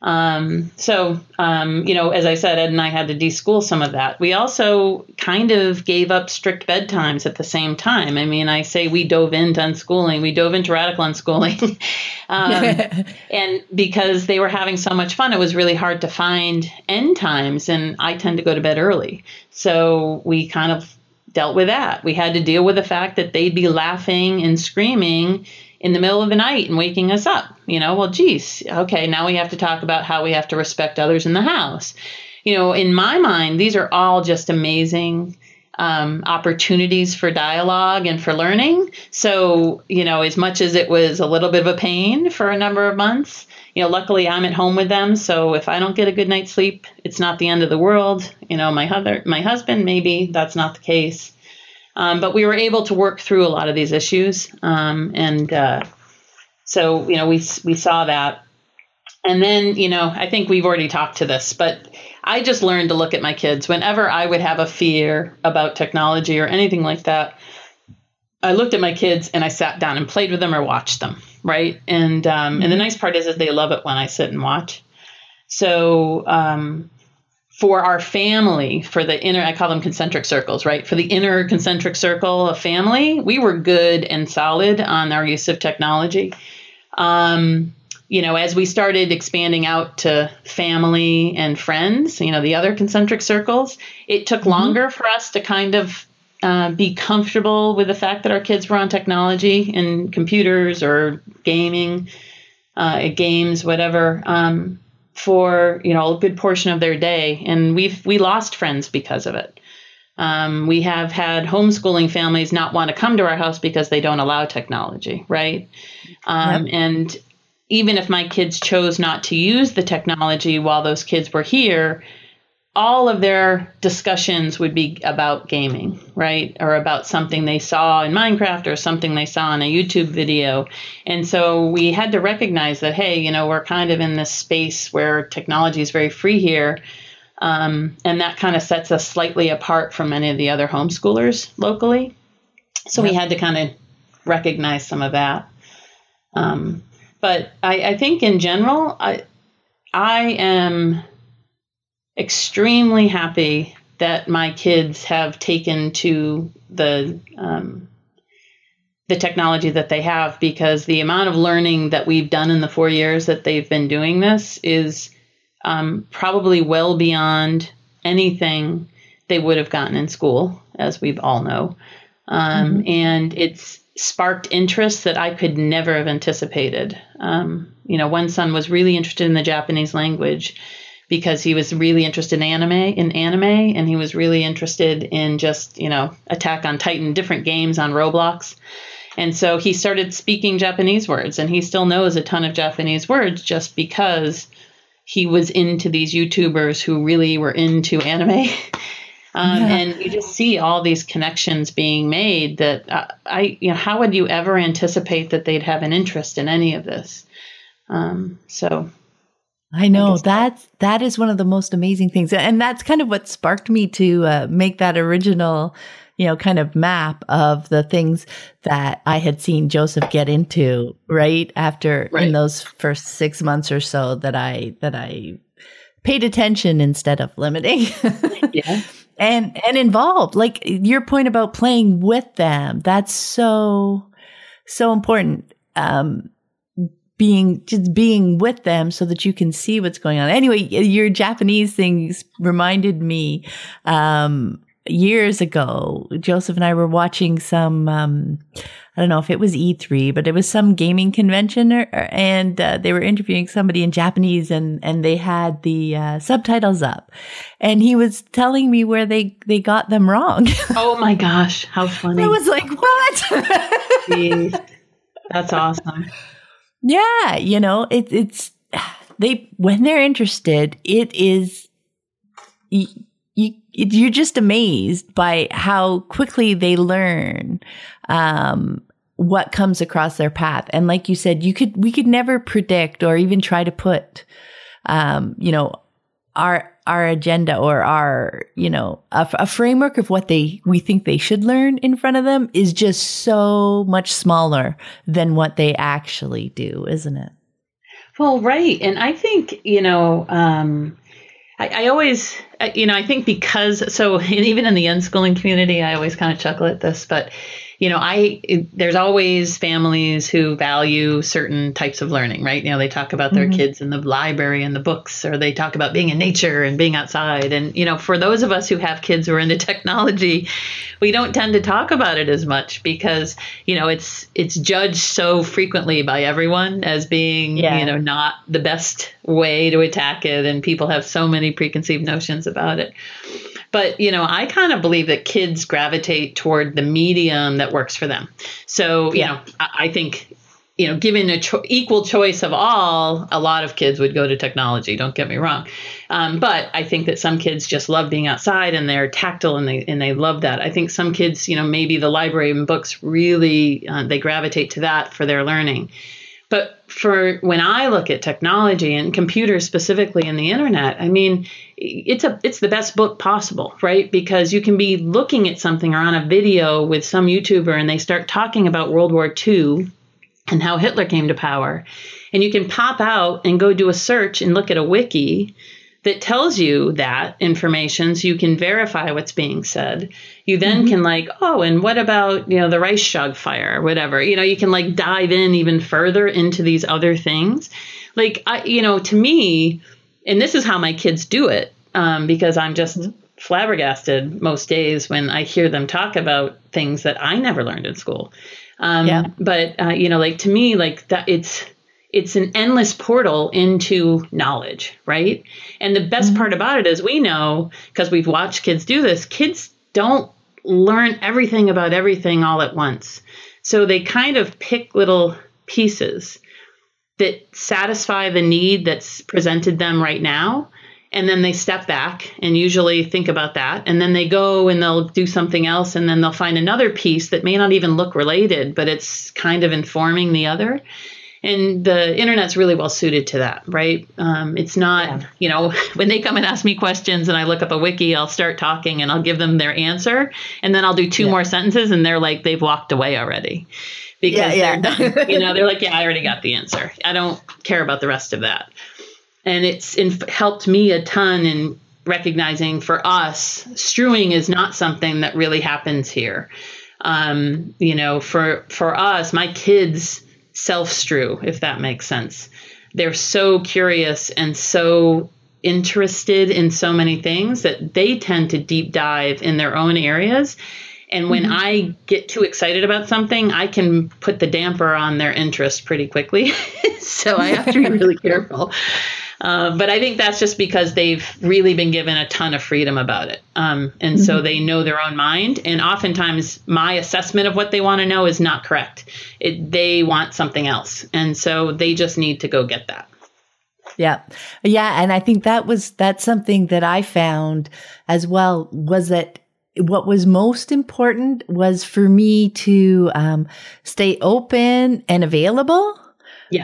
Um, so, um, you know, as I said, Ed and I had to deschool some of that. We also kind of gave up strict bedtimes at the same time. I mean, I say we dove into unschooling, we dove into radical unschooling. um, and because they were having so much fun, it was really hard to find end times. And I tend to go to bed early. So we kind of dealt with that. We had to deal with the fact that they'd be laughing and screaming in the middle of the night and waking us up. You know, well, geez, okay, now we have to talk about how we have to respect others in the house. You know, in my mind, these are all just amazing um, opportunities for dialogue and for learning. So, you know, as much as it was a little bit of a pain for a number of months, you know, luckily I'm at home with them. So if I don't get a good night's sleep, it's not the end of the world. You know, my other, my husband, maybe that's not the case. Um, but we were able to work through a lot of these issues, um, and uh, so you know we we saw that. And then you know I think we've already talked to this, but I just learned to look at my kids whenever I would have a fear about technology or anything like that. I looked at my kids and I sat down and played with them or watched them, right? And um, and the mm-hmm. nice part is is they love it when I sit and watch. So um, for our family, for the inner, I call them concentric circles, right? For the inner concentric circle of family, we were good and solid on our use of technology. Um, you know, as we started expanding out to family and friends, you know, the other concentric circles, it took mm-hmm. longer for us to kind of uh, be comfortable with the fact that our kids were on technology and computers or gaming, uh, games, whatever. Um, for you know a good portion of their day, and we've we lost friends because of it. Um, we have had homeschooling families not want to come to our house because they don't allow technology, right? Um, yep. And even if my kids chose not to use the technology while those kids were here, all of their discussions would be about gaming, right? Or about something they saw in Minecraft or something they saw in a YouTube video. And so we had to recognize that, hey, you know, we're kind of in this space where technology is very free here. Um, and that kind of sets us slightly apart from many of the other homeschoolers locally. So we had to kind of recognize some of that. Um, but I, I think in general, I, I am extremely happy that my kids have taken to the um, the technology that they have because the amount of learning that we've done in the four years that they've been doing this is um, probably well beyond anything they would have gotten in school, as we all know. Um, mm-hmm. And it's sparked interest that I could never have anticipated. Um, you know, one son was really interested in the Japanese language because he was really interested in anime in anime and he was really interested in just you know attack on titan different games on roblox. And so he started speaking japanese words and he still knows a ton of japanese words just because he was into these youtubers who really were into anime. Um, yeah. and you just see all these connections being made that uh, i you know how would you ever anticipate that they'd have an interest in any of this? Um, so I know I that's that is one of the most amazing things, and that's kind of what sparked me to uh, make that original, you know, kind of map of the things that I had seen Joseph get into right after right. in those first six months or so that I that I paid attention instead of limiting. yeah. And and involved. Like your point about playing with them. That's so so important. Um being just being with them so that you can see what's going on. Anyway, your Japanese things reminded me um, years ago. Joseph and I were watching some um, I don't know if it was E3, but it was some gaming convention, or, and uh, they were interviewing somebody in Japanese, and and they had the uh, subtitles up, and he was telling me where they they got them wrong. oh my gosh, how funny! I was like, what? That's awesome. Yeah, you know, it, it's they when they're interested, it is you, you you're just amazed by how quickly they learn um, what comes across their path. And like you said, you could we could never predict or even try to put um, you know our our agenda or our you know a, a, framework of what they we think they should learn in front of them is just so much smaller than what they actually do isn't it? Well right. And i think you know um, I, I, always you know i think because so even in the unschooling community i always kind of chuckle at this but you know, I it, there's always families who value certain types of learning, right? You know, they talk about their mm-hmm. kids in the library and the books, or they talk about being in nature and being outside. And you know, for those of us who have kids who are into technology, we don't tend to talk about it as much because you know it's it's judged so frequently by everyone as being yeah. you know not the best way to attack it, and people have so many preconceived notions about it. But, you know, I kind of believe that kids gravitate toward the medium that works for them. So, you yeah. know, I, I think you know, given a cho- equal choice of all, a lot of kids would go to technology. Don't get me wrong, um, but I think that some kids just love being outside and they're tactile and they and they love that. I think some kids, you know, maybe the library and books really uh, they gravitate to that for their learning. But for when I look at technology and computers specifically and the internet, I mean, it's a it's the best book possible, right? Because you can be looking at something or on a video with some YouTuber and they start talking about World War II and how Hitler came to power. And you can pop out and go do a search and look at a wiki that tells you that information so you can verify what's being said. You then mm-hmm. can like, oh, and what about, you know, the Reichstag fire or whatever. You know, you can like dive in even further into these other things. Like I you know, to me, and this is how my kids do it, um, because I'm just mm-hmm. flabbergasted most days when I hear them talk about things that I never learned in school. Um, yeah. but uh, you know, like to me, like that it's it's an endless portal into knowledge, right? And the best mm-hmm. part about it is we know because we've watched kids do this, kids don't learn everything about everything all at once. So they kind of pick little pieces that satisfy the need that's presented them right now. And then they step back and usually think about that. And then they go and they'll do something else. And then they'll find another piece that may not even look related, but it's kind of informing the other and the internet's really well suited to that right um, it's not yeah. you know when they come and ask me questions and i look up a wiki i'll start talking and i'll give them their answer and then i'll do two yeah. more sentences and they're like they've walked away already because yeah, they're done you know they're like yeah i already got the answer i don't care about the rest of that and it's in, helped me a ton in recognizing for us strewing is not something that really happens here um, you know for for us my kids self strew, if that makes sense. They're so curious and so interested in so many things that they tend to deep dive in their own areas. And when mm-hmm. I get too excited about something, I can put the damper on their interest pretty quickly. so I have to be really careful. Uh, but I think that's just because they've really been given a ton of freedom about it. Um, and mm-hmm. so they know their own mind. And oftentimes, my assessment of what they want to know is not correct. It, they want something else. And so they just need to go get that. Yeah. Yeah. And I think that was, that's something that I found as well was that what was most important was for me to um, stay open and available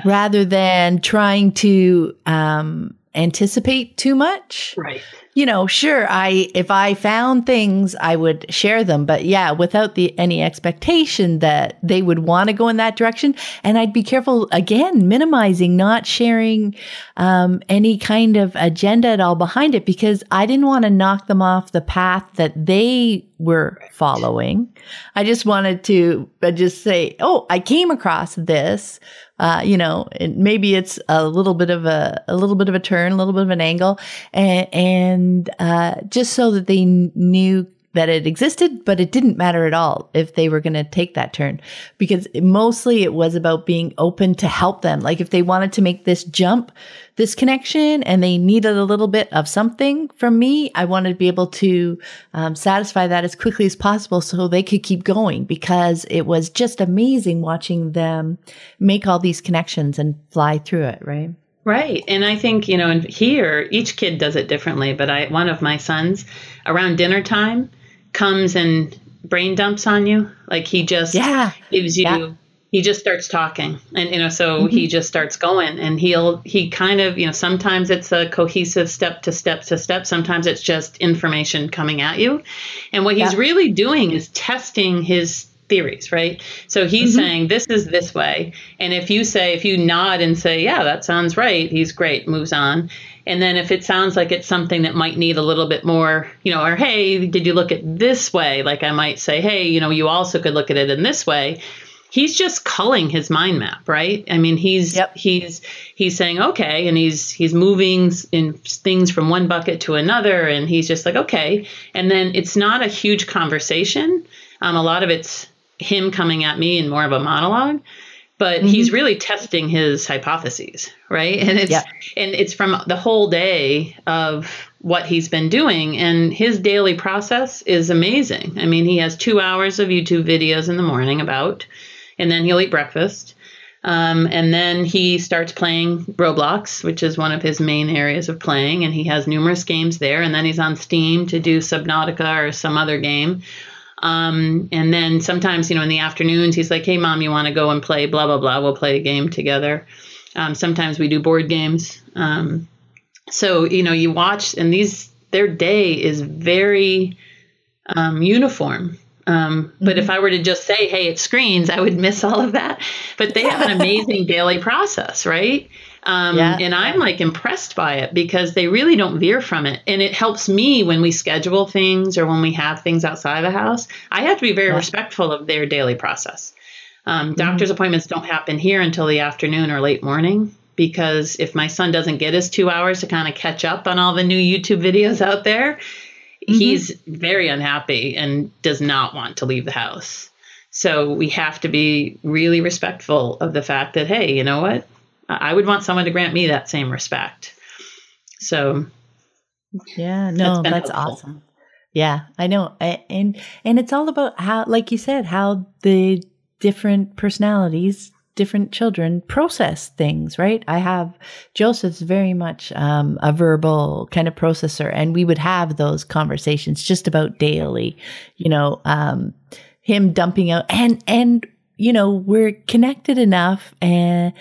rather than trying to um, anticipate too much. Right you know, sure, I if I found things, I would share them, but yeah, without the any expectation that they would want to go in that direction, and I'd be careful again, minimizing, not sharing um, any kind of agenda at all behind it, because I didn't want to knock them off the path that they were following. I just wanted to just say, oh, I came across this uh, you know, maybe it's a little bit of a, a little bit of a turn, a little bit of an angle, and, and uh, just so that they knew that it existed, but it didn't matter at all if they were going to take that turn because mostly it was about being open to help them. Like if they wanted to make this jump, this connection, and they needed a little bit of something from me, I wanted to be able to um, satisfy that as quickly as possible so they could keep going because it was just amazing watching them make all these connections and fly through it, right? Right. And I think, you know, and here each kid does it differently, but I one of my sons around dinner time comes and brain dumps on you. Like he just yeah. gives you yeah. he just starts talking. And you know, so mm-hmm. he just starts going and he'll he kind of, you know, sometimes it's a cohesive step to step to step, sometimes it's just information coming at you. And what he's yeah. really doing is testing his theories, right? So he's mm-hmm. saying this is this way. And if you say, if you nod and say, yeah, that sounds right, he's great, moves on. And then if it sounds like it's something that might need a little bit more, you know, or hey, did you look at this way? Like I might say, hey, you know, you also could look at it in this way. He's just culling his mind map, right? I mean, he's yep. he's he's saying okay, and he's he's moving in things from one bucket to another, and he's just like okay. And then it's not a huge conversation. Um, a lot of it's him coming at me in more of a monologue but mm-hmm. he's really testing his hypotheses right? And it's yeah. and it's from the whole day of what he's been doing and his daily process is amazing. I mean he has two hours of youtube videos in the morning about and then he'll eat breakfast. Um, and then he starts playing roblox which is one of his main areas of playing and he has numerous games there. And then he's on steam to do subnautica or some other game um, and then sometimes, you know, in the afternoons, he's like, hey, mom, you want to go and play blah, blah, blah. We'll play a game together. Um, sometimes we do board games. Um, so, you know, you watch, and these, their day is very um, uniform. Um, but mm-hmm. if I were to just say, hey, it screens, I would miss all of that. But they have an amazing daily process, right? Um, yeah. And I'm like impressed by it because they really don't veer from it. And it helps me when we schedule things or when we have things outside of the house. I have to be very yeah. respectful of their daily process. Um, mm-hmm. Doctor's appointments don't happen here until the afternoon or late morning because if my son doesn't get his two hours to kind of catch up on all the new YouTube videos out there, mm-hmm. he's very unhappy and does not want to leave the house. So we have to be really respectful of the fact that, hey, you know what? I would want someone to grant me that same respect. So, yeah, no, that's, that's awesome. Yeah, I know, and and it's all about how, like you said, how the different personalities, different children process things. Right? I have Joseph's very much um, a verbal kind of processor, and we would have those conversations just about daily. You know, um, him dumping out, and and you know, we're connected enough and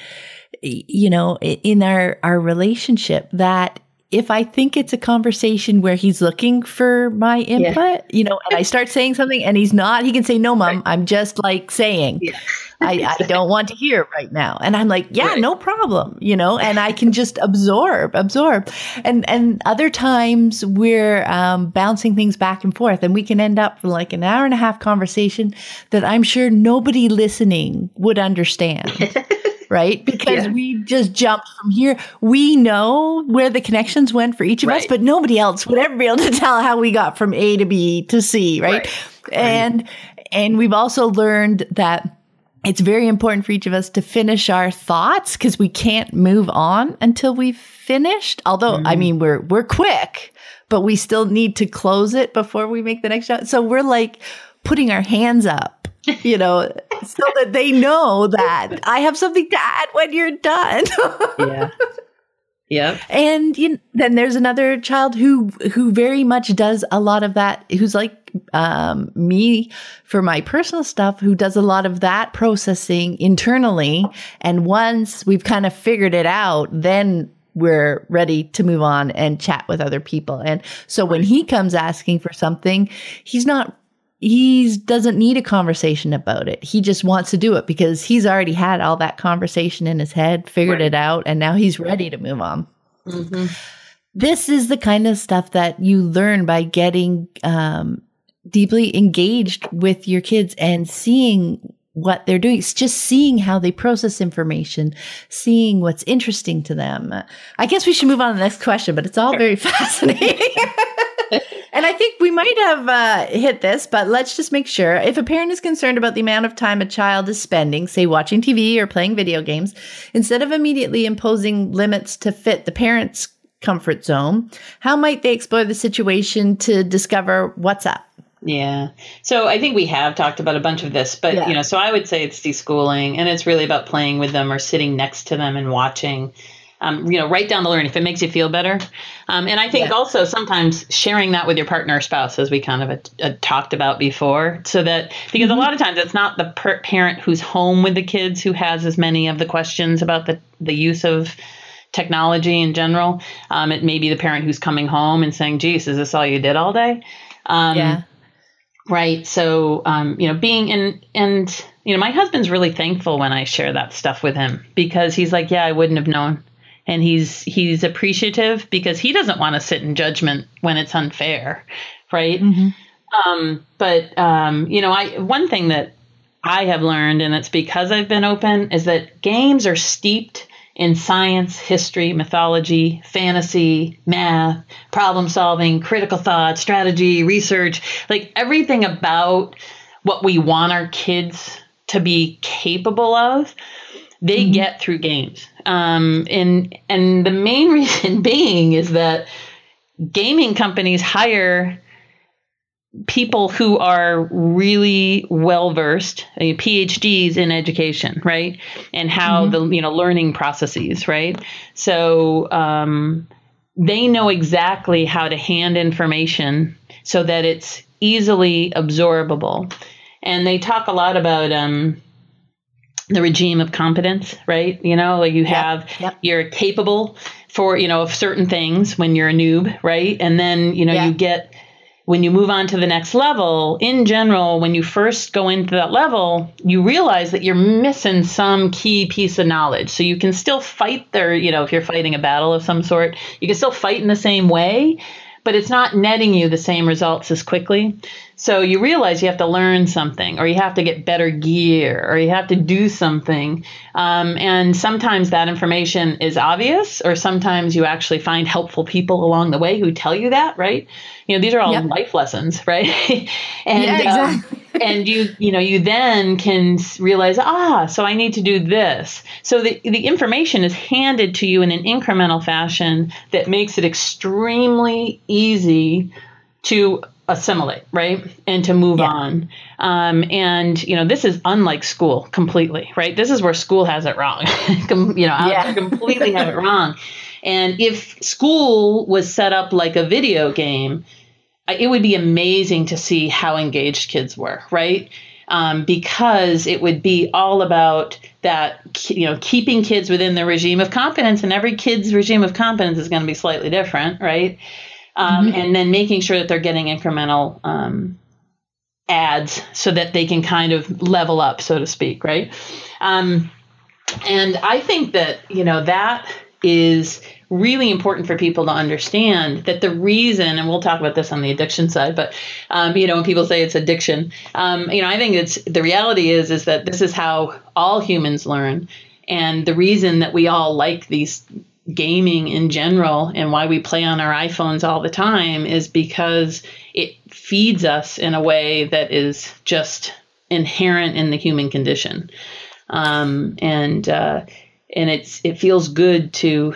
you know, in our, our relationship that if I think it's a conversation where he's looking for my input, yeah. you know, and I start saying something and he's not, he can say, no, mom, right. I'm just like saying, yeah. I, I, don't want to hear right now. And I'm like, yeah, right. no problem, you know, and I can just absorb, absorb. And, and other times we're um, bouncing things back and forth and we can end up for like an hour and a half conversation that I'm sure nobody listening would understand. right? Because yeah. we just jumped from here. We know where the connections went for each of right. us, but nobody else would ever be able to tell how we got from A to B to C, right? right. And and we've also learned that it's very important for each of us to finish our thoughts because we can't move on until we've finished. Although, mm-hmm. I mean, we're we're quick, but we still need to close it before we make the next shot. So we're like putting our hands up you know, so that they know that I have something to add when you're done. yeah. Yep. And you know, then there's another child who who very much does a lot of that who's like um, me for my personal stuff who does a lot of that processing internally and once we've kind of figured it out then we're ready to move on and chat with other people. And so when he comes asking for something, he's not he doesn't need a conversation about it. He just wants to do it because he's already had all that conversation in his head, figured right. it out, and now he's ready to move on. Mm-hmm. This is the kind of stuff that you learn by getting um, deeply engaged with your kids and seeing what they're doing. It's just seeing how they process information, seeing what's interesting to them. I guess we should move on to the next question, but it's all very fascinating. And I think we might have uh, hit this, but let's just make sure. If a parent is concerned about the amount of time a child is spending, say watching TV or playing video games, instead of immediately imposing limits to fit the parent's comfort zone, how might they explore the situation to discover what's up? Yeah. So I think we have talked about a bunch of this, but yeah. you know, so I would say it's deschooling and it's really about playing with them or sitting next to them and watching. Um, you know, write down the learning if it makes you feel better. Um, and I think yeah. also sometimes sharing that with your partner or spouse, as we kind of uh, uh talked about before, so that because mm-hmm. a lot of times it's not the per- parent who's home with the kids who has as many of the questions about the, the use of technology in general. Um, it may be the parent who's coming home and saying, geez, is this all you did all day? Um, yeah. Right. So, um, you know, being in, and, you know, my husband's really thankful when I share that stuff with him because he's like, yeah, I wouldn't have known. And he's, he's appreciative because he doesn't want to sit in judgment when it's unfair. Right. Mm-hmm. Um, but, um, you know, I, one thing that I have learned, and it's because I've been open, is that games are steeped in science, history, mythology, fantasy, math, problem solving, critical thought, strategy, research, like everything about what we want our kids to be capable of, they mm-hmm. get through games. Um, and and the main reason being is that gaming companies hire people who are really well versed, uh, PhDs in education, right, and how mm-hmm. the you know learning processes, right. So um, they know exactly how to hand information so that it's easily absorbable, and they talk a lot about. Um, the regime of competence, right? You know, like you have, yep, yep. you're capable for, you know, of certain things when you're a noob, right? And then, you know, yeah. you get when you move on to the next level, in general, when you first go into that level, you realize that you're missing some key piece of knowledge. So you can still fight there, you know, if you're fighting a battle of some sort, you can still fight in the same way, but it's not netting you the same results as quickly. So you realize you have to learn something, or you have to get better gear, or you have to do something. Um, and sometimes that information is obvious, or sometimes you actually find helpful people along the way who tell you that, right? You know, these are all yep. life lessons, right? and yeah, exactly. um, and you, you know, you then can realize, ah, so I need to do this. So the the information is handed to you in an incremental fashion that makes it extremely easy to assimilate, right? And to move yeah. on. Um, and, you know, this is unlike school completely, right? This is where school has it wrong. you know, yeah. completely have it wrong. And if school was set up like a video game, it would be amazing to see how engaged kids were, right? Um, because it would be all about that, you know, keeping kids within the regime of competence, and every kid's regime of competence is going to be slightly different, right? Um, mm-hmm. and then making sure that they're getting incremental um, adds so that they can kind of level up, so to speak, right? Um, and I think that you know that is really important for people to understand that the reason, and we'll talk about this on the addiction side, but um, you know, when people say it's addiction, um, you know, I think it's the reality is is that this is how all humans learn, and the reason that we all like these gaming in general and why we play on our iPhones all the time is because it feeds us in a way that is just inherent in the human condition. Um, and uh, and it's it feels good to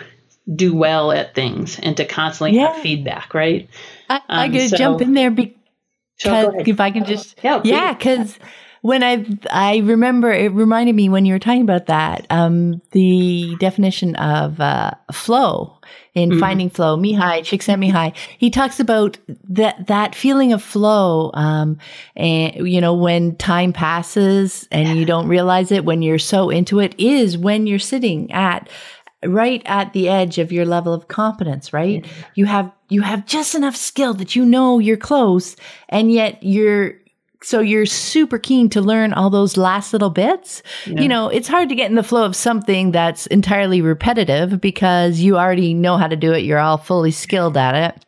do well at things and to constantly yeah. have feedback, right? I, I um, could so, jump in there because so if I can just yeah, because when I I remember it reminded me when you were talking about that um, the definition of uh, flow in mm-hmm. finding flow Mihaly Csikszentmihalyi he talks about that that feeling of flow um, and you know when time passes and you don't realize it when you're so into it is when you're sitting at right at the edge of your level of competence right mm-hmm. you have you have just enough skill that you know you're close and yet you're so you're super keen to learn all those last little bits. Yeah. You know, it's hard to get in the flow of something that's entirely repetitive because you already know how to do it. You're all fully skilled at it.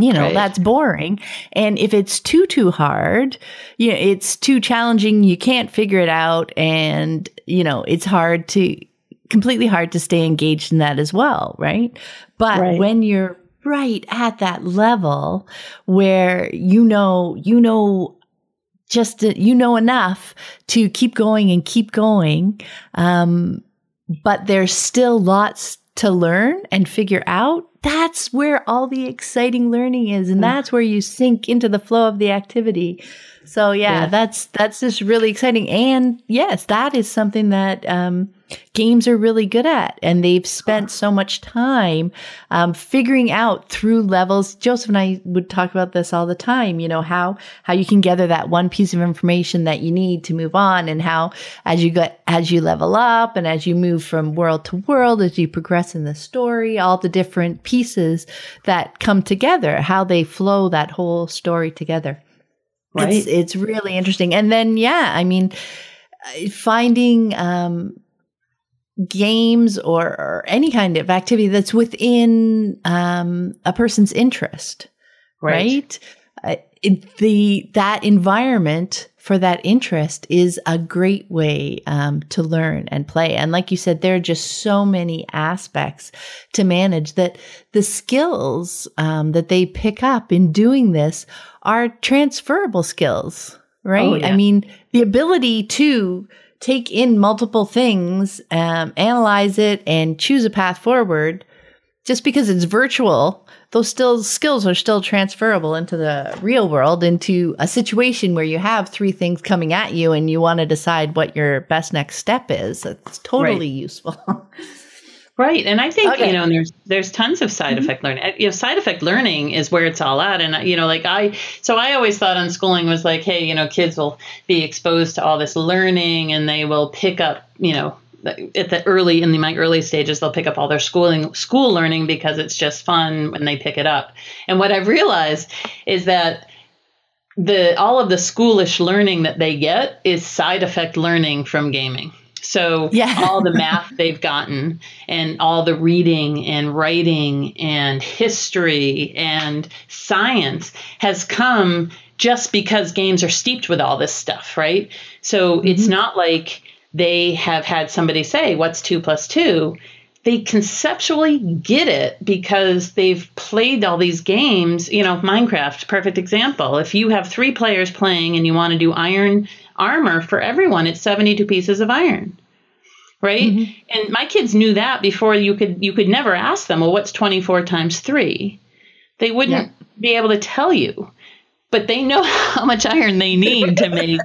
You know, right. that's boring. And if it's too, too hard, you know, it's too challenging. You can't figure it out. And, you know, it's hard to, completely hard to stay engaged in that as well. Right. But right. when you're right at that level where you know, you know, just to, you know enough to keep going and keep going. Um, but there's still lots to learn and figure out. That's where all the exciting learning is. And mm. that's where you sink into the flow of the activity. So yeah, yeah, that's that's just really exciting. And yes, that is something that um, games are really good at, and they've spent so much time um, figuring out through levels. Joseph and I would talk about this all the time. You know how how you can gather that one piece of information that you need to move on, and how as you get as you level up and as you move from world to world, as you progress in the story, all the different pieces that come together, how they flow that whole story together. Right. It's, it's really interesting. And then, yeah, I mean, finding um, games or, or, any kind of activity that's within um, a person's interest, right? right? Uh, it, the that environment for that interest is a great way um, to learn and play. And like you said, there are just so many aspects to manage that the skills um, that they pick up in doing this are transferable skills, right? Oh, yeah. I mean, the ability to take in multiple things, um, analyze it, and choose a path forward. Just because it's virtual, those still skills are still transferable into the real world, into a situation where you have three things coming at you and you want to decide what your best next step is. It's totally right. useful. Right, and I think okay. you know there's there's tons of side mm-hmm. effect learning. You know, side effect learning is where it's all at, and you know, like I, so I always thought unschooling was like, hey, you know, kids will be exposed to all this learning, and they will pick up, you know, at the early in the my early stages, they'll pick up all their schooling school learning because it's just fun when they pick it up. And what I've realized is that the all of the schoolish learning that they get is side effect learning from gaming. So yeah. all the math they've gotten and all the reading and writing and history and science has come just because games are steeped with all this stuff, right? So mm-hmm. it's not like they have had somebody say, What's two plus two? They conceptually get it because they've played all these games. You know, Minecraft, perfect example. If you have three players playing and you want to do iron armor for everyone, it's 72 pieces of iron. Right? Mm-hmm. And my kids knew that before you could you could never ask them, well, what's 24 times 3? They wouldn't yeah. be able to tell you. But they know how much iron they need to make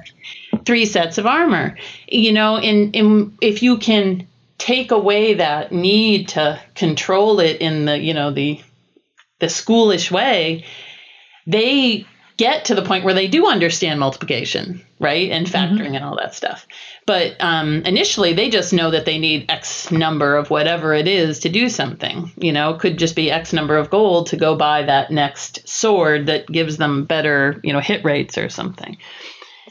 three sets of armor. You know, and, and if you can take away that need to control it in the, you know, the the schoolish way, they get to the point where they do understand multiplication, right? And mm-hmm. factoring mm-hmm. and all that stuff. But um, initially, they just know that they need X number of whatever it is to do something. You know, could just be X number of gold to go buy that next sword that gives them better, you know, hit rates or something.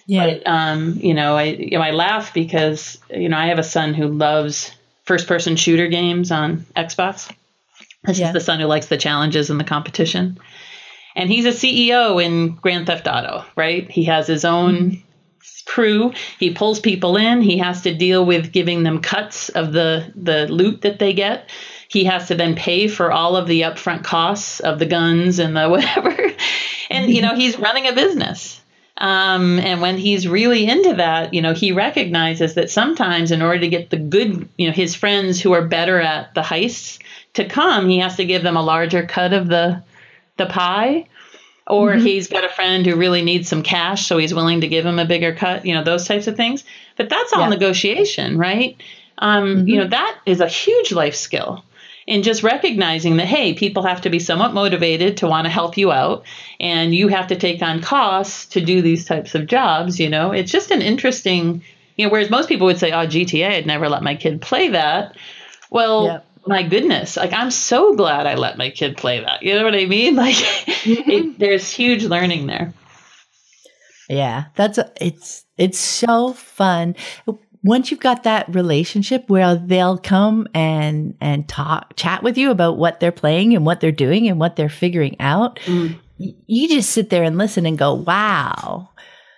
Yeah. But, um, you know, I you know, I laugh because you know I have a son who loves first person shooter games on Xbox. This yeah. is the son who likes the challenges and the competition and he's a CEO in Grand Theft Auto, right? He has his own mm-hmm. Crew. He pulls people in. He has to deal with giving them cuts of the the loot that they get. He has to then pay for all of the upfront costs of the guns and the whatever. and you know, he's running a business. Um, and when he's really into that, you know, he recognizes that sometimes in order to get the good, you know, his friends who are better at the heists to come, he has to give them a larger cut of the the pie or mm-hmm. he's got a friend who really needs some cash so he's willing to give him a bigger cut you know those types of things but that's all yeah. negotiation right um, mm-hmm. you know that is a huge life skill and just recognizing that hey people have to be somewhat motivated to want to help you out and you have to take on costs to do these types of jobs you know it's just an interesting you know whereas most people would say oh gta i'd never let my kid play that well my goodness, like I'm so glad I let my kid play that. You know what I mean? Like mm-hmm. it, there's huge learning there. Yeah, that's a, it's it's so fun. Once you've got that relationship where they'll come and and talk chat with you about what they're playing and what they're doing and what they're figuring out, mm. you just sit there and listen and go, "Wow."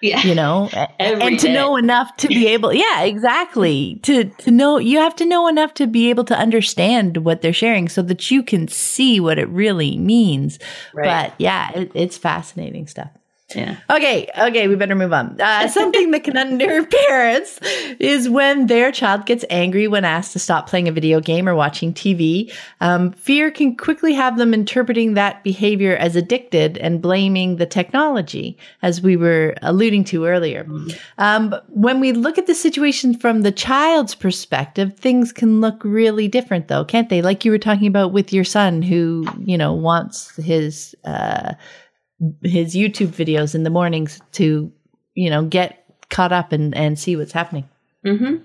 Yeah. you know, and to day. know enough to be able, yeah, exactly. To, to know, you have to know enough to be able to understand what they're sharing so that you can see what it really means. Right. But yeah, it, it's fascinating stuff. Yeah. Okay. Okay. We better move on. Uh, something that can unnerve parents is when their child gets angry when asked to stop playing a video game or watching TV. Um, fear can quickly have them interpreting that behavior as addicted and blaming the technology, as we were alluding to earlier. Mm-hmm. Um, when we look at the situation from the child's perspective, things can look really different, though, can't they? Like you were talking about with your son, who you know wants his. Uh, his YouTube videos in the mornings to, you know, get caught up and, and see what's happening. Mm-hmm.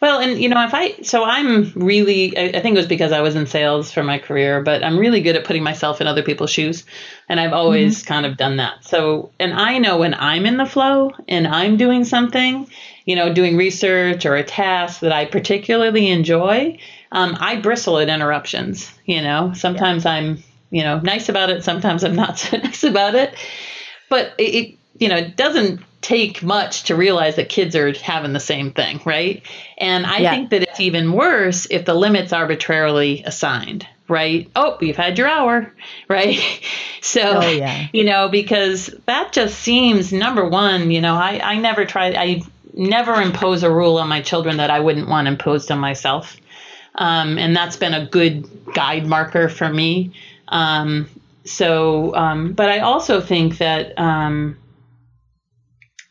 Well, and you know, if I, so I'm really, I, I, think it was because I was in sales for my career, but I'm really good at putting myself in other people's shoes. And I've always mm-hmm. kind of done that. So, and I know when I'm in the flow and I'm doing something, you know, doing research or a task that I particularly enjoy, um, I bristle at interruptions. You know, sometimes yeah. I'm you know nice about it. Sometimes I'm not so nice about it. But it, it you know it doesn't take much to realize that kids are having the same thing, right? And I yeah. think that it's even worse if the limit's arbitrarily assigned, right? Oh, you've had your hour, right? So, oh, yeah. you know, because that just seems number one, you know, I, I never try, I never impose a rule on my children that I wouldn't want imposed on myself. Um, and that's been a good guide marker for me. Um, so, um, but I also think that, um,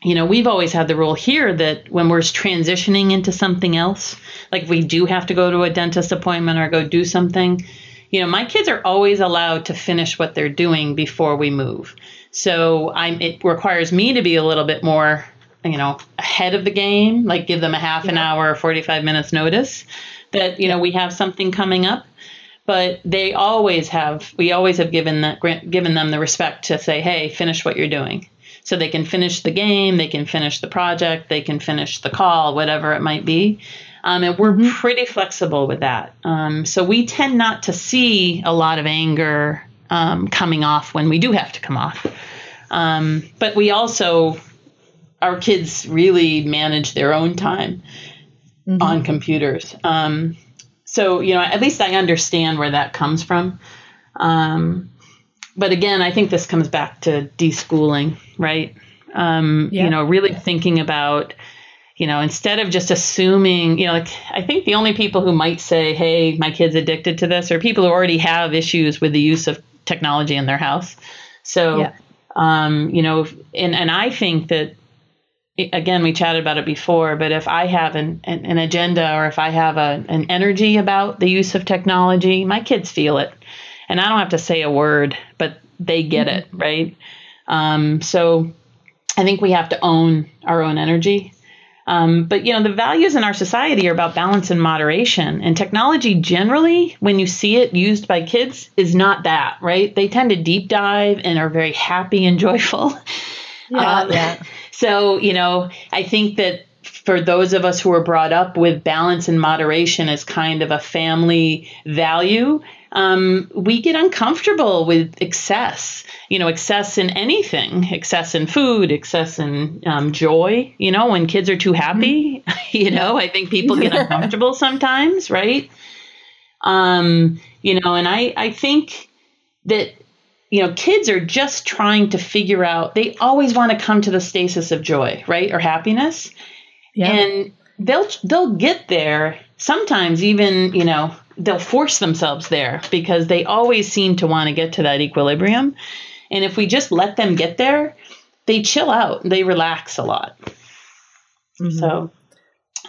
you know, we've always had the rule here that when we're transitioning into something else, like we do have to go to a dentist appointment or go do something, you know, my kids are always allowed to finish what they're doing before we move. So I'm, it requires me to be a little bit more, you know, ahead of the game, like give them a half yeah. an hour or 45 minutes notice that, you know, we have something coming up but they always have we always have given that given them the respect to say hey finish what you're doing. So they can finish the game they can finish the project they can finish the call whatever it might be. Um, and we're mm-hmm. pretty flexible with that. Um, so we tend not to see a lot of anger um, coming off when we do have to come off. Um, but we also our kids really manage their own time mm-hmm. on computers. Um, so you know at least i understand where that comes from um, but again i think this comes back to deschooling right um, yeah. you know really thinking about you know instead of just assuming you know like i think the only people who might say hey my kid's addicted to this are people who already have issues with the use of technology in their house so yeah. um, you know and and i think that again, we chatted about it before, but if I have an, an, an, agenda or if I have a, an energy about the use of technology, my kids feel it. And I don't have to say a word, but they get mm-hmm. it, right? Um, so I think we have to own our own energy. Um, but you know, the values in our society are about balance and moderation. And technology generally, when you see it used by kids, is not that, right? They tend to deep dive and are very happy and joyful. Yeah, um, yeah. So, you know, I think that for those of us who are brought up with balance and moderation as kind of a family value, um, we get uncomfortable with excess. You know, excess in anything, excess in food, excess in um, joy. You know, when kids are too happy, you know, I think people get uncomfortable sometimes, right? Um, you know, and I, I think that you know, kids are just trying to figure out, they always want to come to the stasis of joy, right? Or happiness. Yeah. And they'll they'll get there sometimes even, you know, they'll force themselves there because they always seem to want to get to that equilibrium. And if we just let them get there, they chill out, they relax a lot. Mm-hmm. So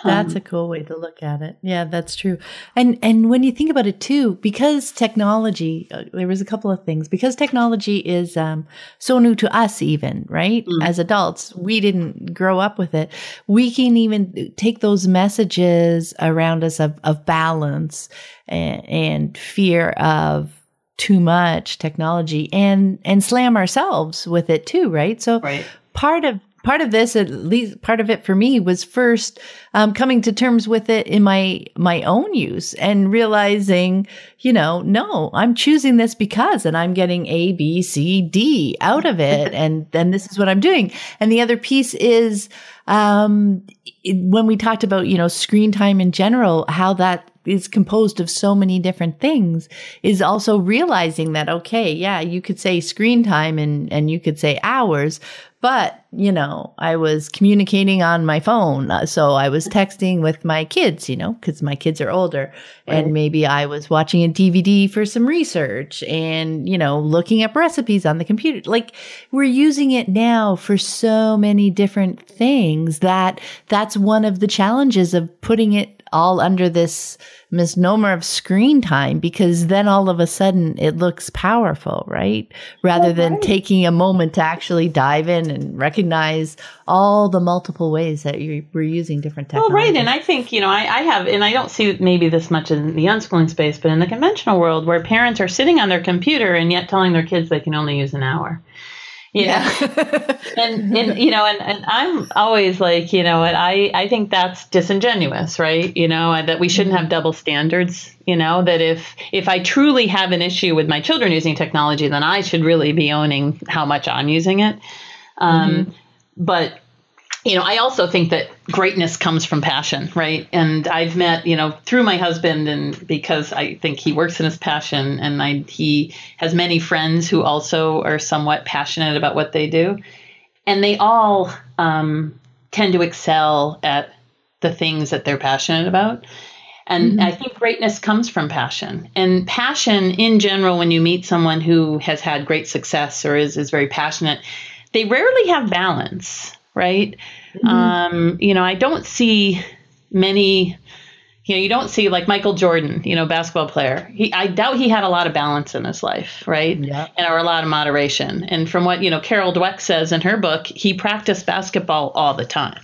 that's um, a cool way to look at it. Yeah, that's true. And and when you think about it too, because technology, uh, there was a couple of things. Because technology is um, so new to us, even right mm. as adults, we didn't grow up with it. We can even take those messages around us of of balance and, and fear of too much technology and and slam ourselves with it too, right? So right. part of part of this, at least part of it for me, was first um, coming to terms with it in my my own use and realizing, you know, no, I'm choosing this because, and I'm getting A, B, C, D out of it, and then this is what I'm doing. And the other piece is um, it, when we talked about, you know, screen time in general, how that is composed of so many different things is also realizing that okay yeah you could say screen time and and you could say hours but you know i was communicating on my phone uh, so i was texting with my kids you know because my kids are older right. and maybe i was watching a dvd for some research and you know looking up recipes on the computer like we're using it now for so many different things that that's one of the challenges of putting it all under this misnomer of screen time because then all of a sudden it looks powerful, right? Rather than right. taking a moment to actually dive in and recognize all the multiple ways that you were using different technologies. Well, right. And I think, you know, I, I have, and I don't see maybe this much in the unschooling space, but in the conventional world where parents are sitting on their computer and yet telling their kids they can only use an hour yeah. And and you know and, and i'm always like you know and i i think that's disingenuous right? You know that we shouldn't have double standards you know that if if i truly have an issue with my children using technology then i should really be owning how much i'm using it. Um, mm-hmm. but you know, I also think that greatness comes from passion, right? And I've met, you know, through my husband, and because I think he works in his passion, and I, he has many friends who also are somewhat passionate about what they do, and they all um, tend to excel at the things that they're passionate about. And mm-hmm. I think greatness comes from passion. And passion in general, when you meet someone who has had great success or is, is very passionate, they rarely have balance right? Mm-hmm. Um, you know, I don't see many. You know, you don't see like Michael Jordan, you know, basketball player. He, I doubt he had a lot of balance in his life, right? Yeah. And or a lot of moderation. And from what you know, Carol Dweck says in her book, he practiced basketball all the time,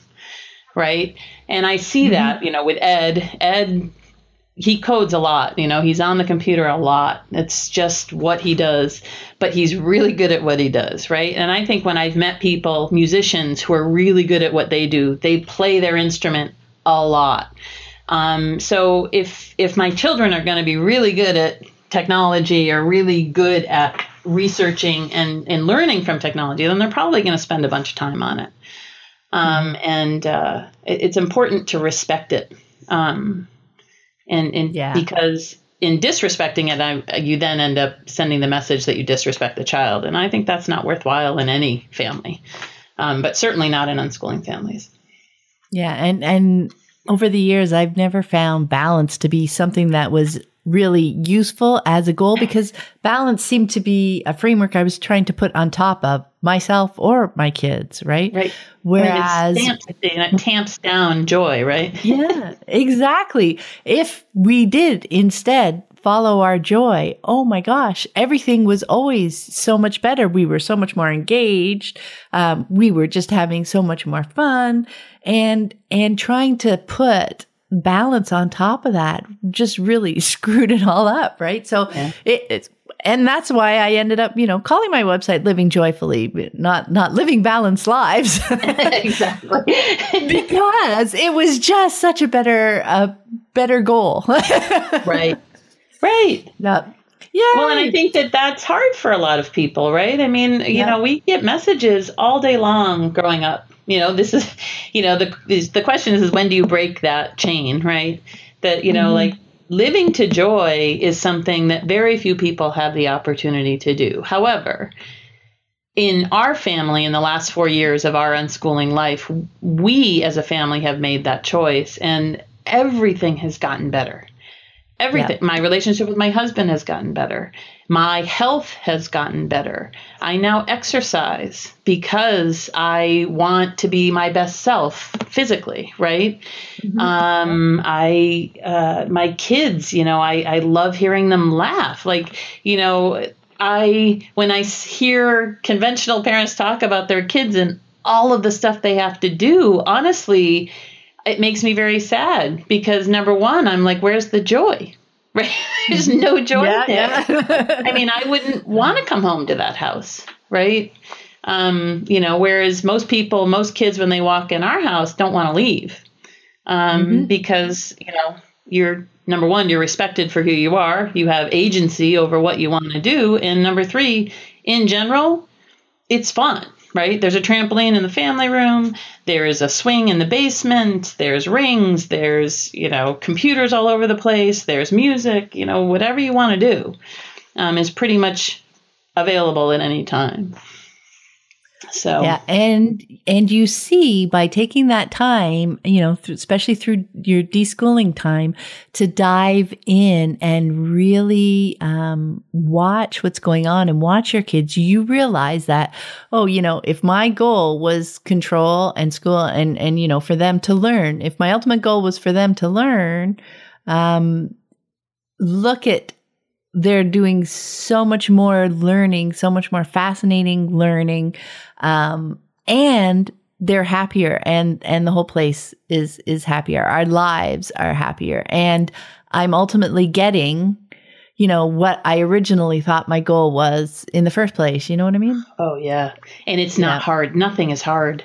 right? And I see mm-hmm. that, you know, with Ed. Ed he codes a lot you know he's on the computer a lot. It's just what he does but he's really good at what he does right? And i think when i've met people musicians who are really good at what they do they play their instrument a lot. Um, so if if my children are going to be really good at technology or really good at researching and, and learning from technology then they're probably going to spend a bunch of time on it. Um, and uh, it, it's important to respect it. Um, and and yeah. because in disrespecting it, I, you then end up sending the message that you disrespect the child, and I think that's not worthwhile in any family, um, but certainly not in unschooling families. Yeah, and and over the years, I've never found balance to be something that was really useful as a goal because balance seemed to be a framework I was trying to put on top of myself or my kids, right? Right. Whereas. It, it tamps down joy, right? yeah, exactly. If we did instead follow our joy, oh my gosh, everything was always so much better. We were so much more engaged. Um, we were just having so much more fun and, and trying to put balance on top of that just really screwed it all up, right? So yeah. it, it's and that's why I ended up, you know, calling my website "Living Joyfully," not not living balanced lives. exactly, because it was just such a better a better goal. right, right. Yeah. Yeah. Well, and I think that that's hard for a lot of people, right? I mean, you yeah. know, we get messages all day long growing up you know this is you know the the question is, is when do you break that chain right that you know mm-hmm. like living to joy is something that very few people have the opportunity to do however in our family in the last four years of our unschooling life we as a family have made that choice and everything has gotten better everything yeah. my relationship with my husband has gotten better my health has gotten better. I now exercise because I want to be my best self physically, right? Mm-hmm. Um, I, uh, my kids, you know, I, I love hearing them laugh. Like, you know, I, when I hear conventional parents talk about their kids and all of the stuff they have to do, honestly, it makes me very sad because number one, I'm like, where's the joy? Right? There's no joy yeah, there. Yeah. I mean, I wouldn't want to come home to that house, right? Um, you know, whereas most people, most kids, when they walk in our house, don't want to leave um, mm-hmm. because you know you're number one, you're respected for who you are. You have agency over what you want to do, and number three, in general, it's fun right? There's a trampoline in the family room. There is a swing in the basement. There's rings. There's, you know, computers all over the place. There's music, you know, whatever you want to do um, is pretty much available at any time. So yeah, and and you see by taking that time, you know, th- especially through your deschooling time, to dive in and really um, watch what's going on and watch your kids, you realize that oh, you know, if my goal was control and school and and you know for them to learn, if my ultimate goal was for them to learn, um, look at they're doing so much more learning, so much more fascinating learning, um, and they're happier, and and the whole place is is happier. Our lives are happier, and I'm ultimately getting, you know, what I originally thought my goal was in the first place. You know what I mean? Oh yeah, and it's not yeah. hard. Nothing is hard.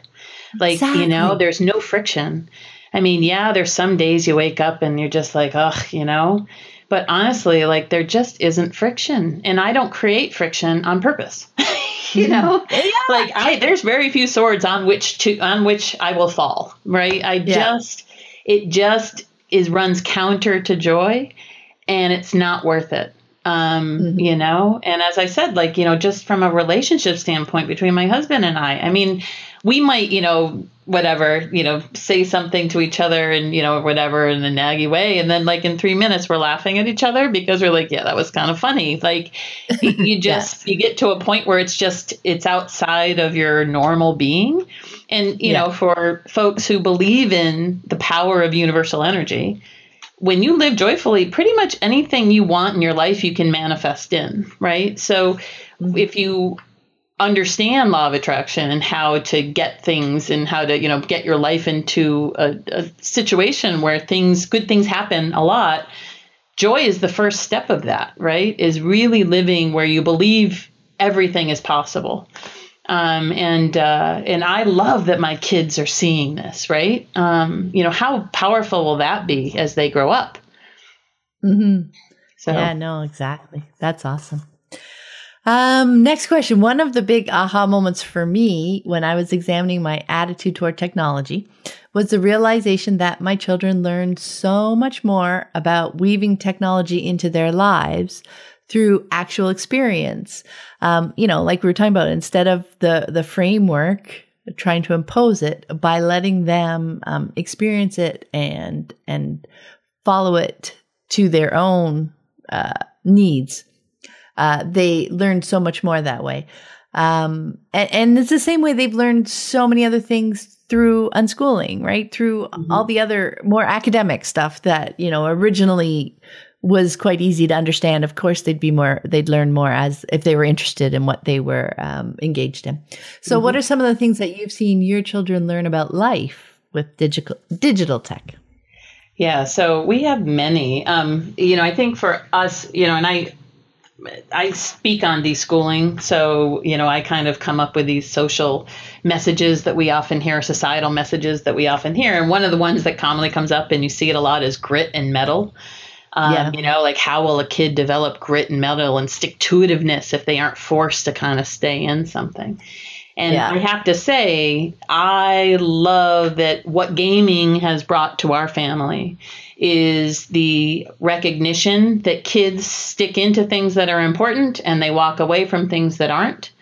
Like exactly. you know, there's no friction. I mean, yeah, there's some days you wake up and you're just like, ugh, you know but honestly, like there just isn't friction. And I don't create friction on purpose. you know? Yeah. Like I there's very few swords on which to on which I will fall. Right. I yeah. just it just is runs counter to joy and it's not worth it. Um, mm-hmm. you know, and as I said, like, you know, just from a relationship standpoint between my husband and I, I mean, we might, you know, whatever, you know, say something to each other and, you know, whatever in a naggy way. And then like in three minutes we're laughing at each other because we're like, yeah, that was kind of funny. Like you just, yes. you get to a point where it's just, it's outside of your normal being. And, you yeah. know, for folks who believe in the power of universal energy, when you live joyfully, pretty much anything you want in your life, you can manifest in, right? So if you understand law of attraction and how to get things and how to you know get your life into a, a, situation where things good things happen a lot joy is the first step of that right? Is really living where you believe everything is possible. Um, and uh, and I love that my kids are seeing this right? Um, you know how powerful will that be as they grow up? Mm-hmm. so yeah no exactly. That's awesome um, next question. One of the big aha moments for me when I was examining my attitude toward technology was the realization that my children learned so much more about weaving technology into their lives through actual experience. Um, you know, like we were talking about, instead of the the framework trying to impose it by letting them um, experience it and and follow it to their own uh, needs uh, they learn so much more that way. Um, and, and, it's the same way they've learned so many other things through unschooling, right? Through mm-hmm. all the other more academic stuff that, you know, originally was quite easy to understand. Of course, they'd be more, they'd learn more as if they were interested in what they were um, engaged in. So, mm-hmm. what are some of the things that you've seen your children learn about life with digital digital tech? Yeah, so we have many. Um, you know, I think for us, you know, and I I speak on deschooling, so you know I kind of come up with these social messages that we often hear, societal messages that we often hear, and one of the ones that commonly comes up, and you see it a lot, is grit and mettle. Um, yeah. You know, like how will a kid develop grit and mettle and stick to itiveness if they aren't forced to kind of stay in something? And yeah. I have to say, I love that what gaming has brought to our family is the recognition that kids stick into things that are important and they walk away from things that aren't.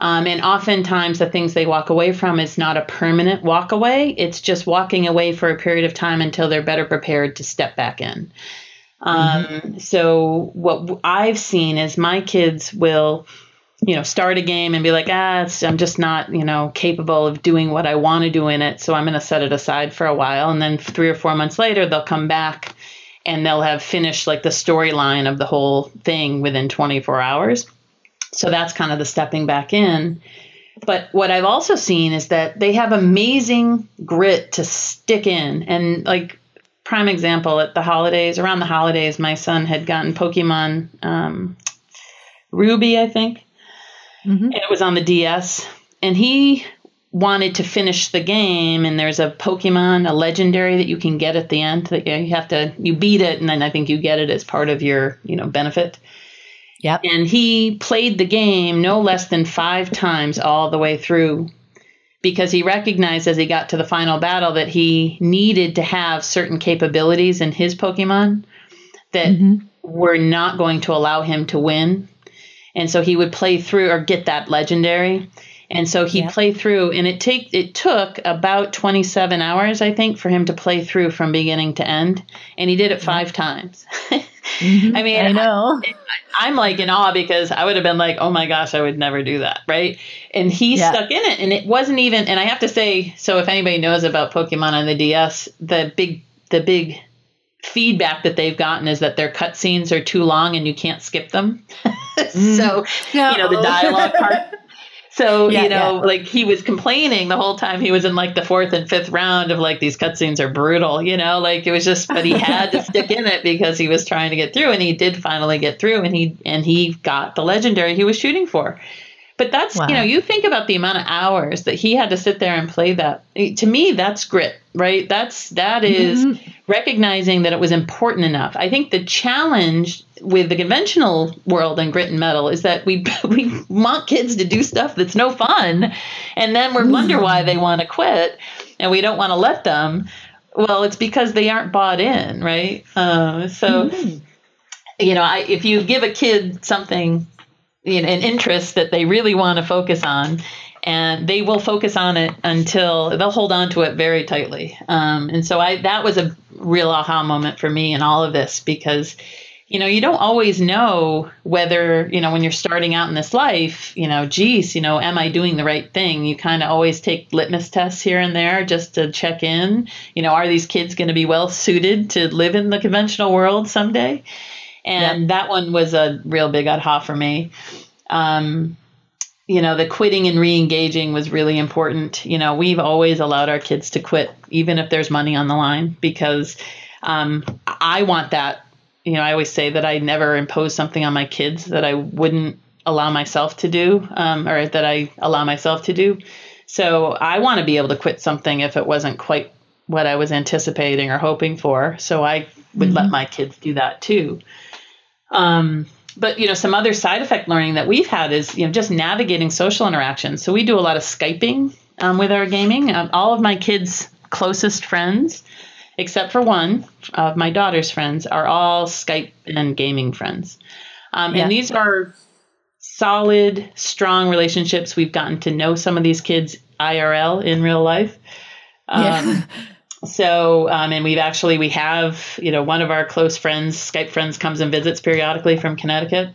Um, and oftentimes, the things they walk away from is not a permanent walk away. It's just walking away for a period of time until they're better prepared to step back in. Um, mm-hmm. So, what I've seen is my kids will you know, start a game and be like, ah, I'm just not, you know, capable of doing what I want to do in it. So I'm going to set it aside for a while. And then three or four months later, they'll come back and they'll have finished like the storyline of the whole thing within 24 hours. So that's kind of the stepping back in. But what I've also seen is that they have amazing grit to stick in. And like, prime example at the holidays, around the holidays, my son had gotten Pokemon um, Ruby, I think Mm-hmm. And it was on the DS. and he wanted to finish the game and there's a pokemon a legendary that you can get at the end that you have to you beat it and then i think you get it as part of your you know benefit Yep. and he played the game no less than five times all the way through because he recognized as he got to the final battle that he needed to have certain capabilities in his Pokemon that Mhm. were not going to allow him to win. And so he would play through or get that legendary. And so he'd Yeah. play through and it take it took about 27 hours I think for him to play through from beginning to end and he did it 5 times. Mhm. I mean, I know. I'm like in awe because I would have been like, oh my gosh, I would never do that, right? And he Yeah. stuck in it, and it wasn't even. And I have to say, so if anybody knows about Pokemon on the DS, the big, the big feedback that they've gotten is that their cutscenes are too long and you can't skip them. Mm. so you know the dialogue part. So Yeah, you know, like he was complaining the whole time he was in like the fourth and fifth round of like these cutscenes are brutal, you know, like it was just, but he had to stick in it because he was trying to get through, and he did finally get through, and he and he got the legendary he was shooting for. But that's Wow. you know, you think about the amount of hours that he had to sit there and play that. To me, that's grit, right? That's that is Mhm. recognizing that it was important enough. I think the challenge with the conventional world and grit and mettle is that we we want kids to do stuff that's no fun, and then we wonder why they want to quit, and we don't want to let them. Well, it's because they aren't bought in, right? Uh, so, Mhm. you know, I, if you give a kid something, you know, an interest that they really want to focus on, and they will focus on it until they'll hold on to it very tightly. Um, and so I that was a real aha moment for me in all of this because you know you don't always know whether you know when you're starting out in this life you know geez you know am i doing the right thing? You kind of always take litmus tests here and there just to check in. You know are these kids going to be well suited to live in the conventional world someday and that one was a real big aha for me um, you know, the quitting and re-engaging was really important. You know, we've always allowed our kids to quit, even if there's money on the line, because um, I want that. You know, I always say that I never impose something on my kids that I wouldn't allow myself to do, um, or that I allow myself to do. So I want to be able to quit something if it wasn't quite what I was anticipating or hoping for. So I would let my kids do that too. Um, but you know, some other side effect learning that we've had is you know just navigating social interactions. So we do a lot of skyping um, with our gaming. Um, all of my kids' closest friends, except for one of my daughter's friends, are all Skype and gaming friends. Um, Yeah. And these are solid, strong relationships. We've gotten to know some of these kids IRL in real life. Um, Yeah. so, um, and we've actually we have you know one of our close friends, Skype friends, comes and visits periodically from Connecticut.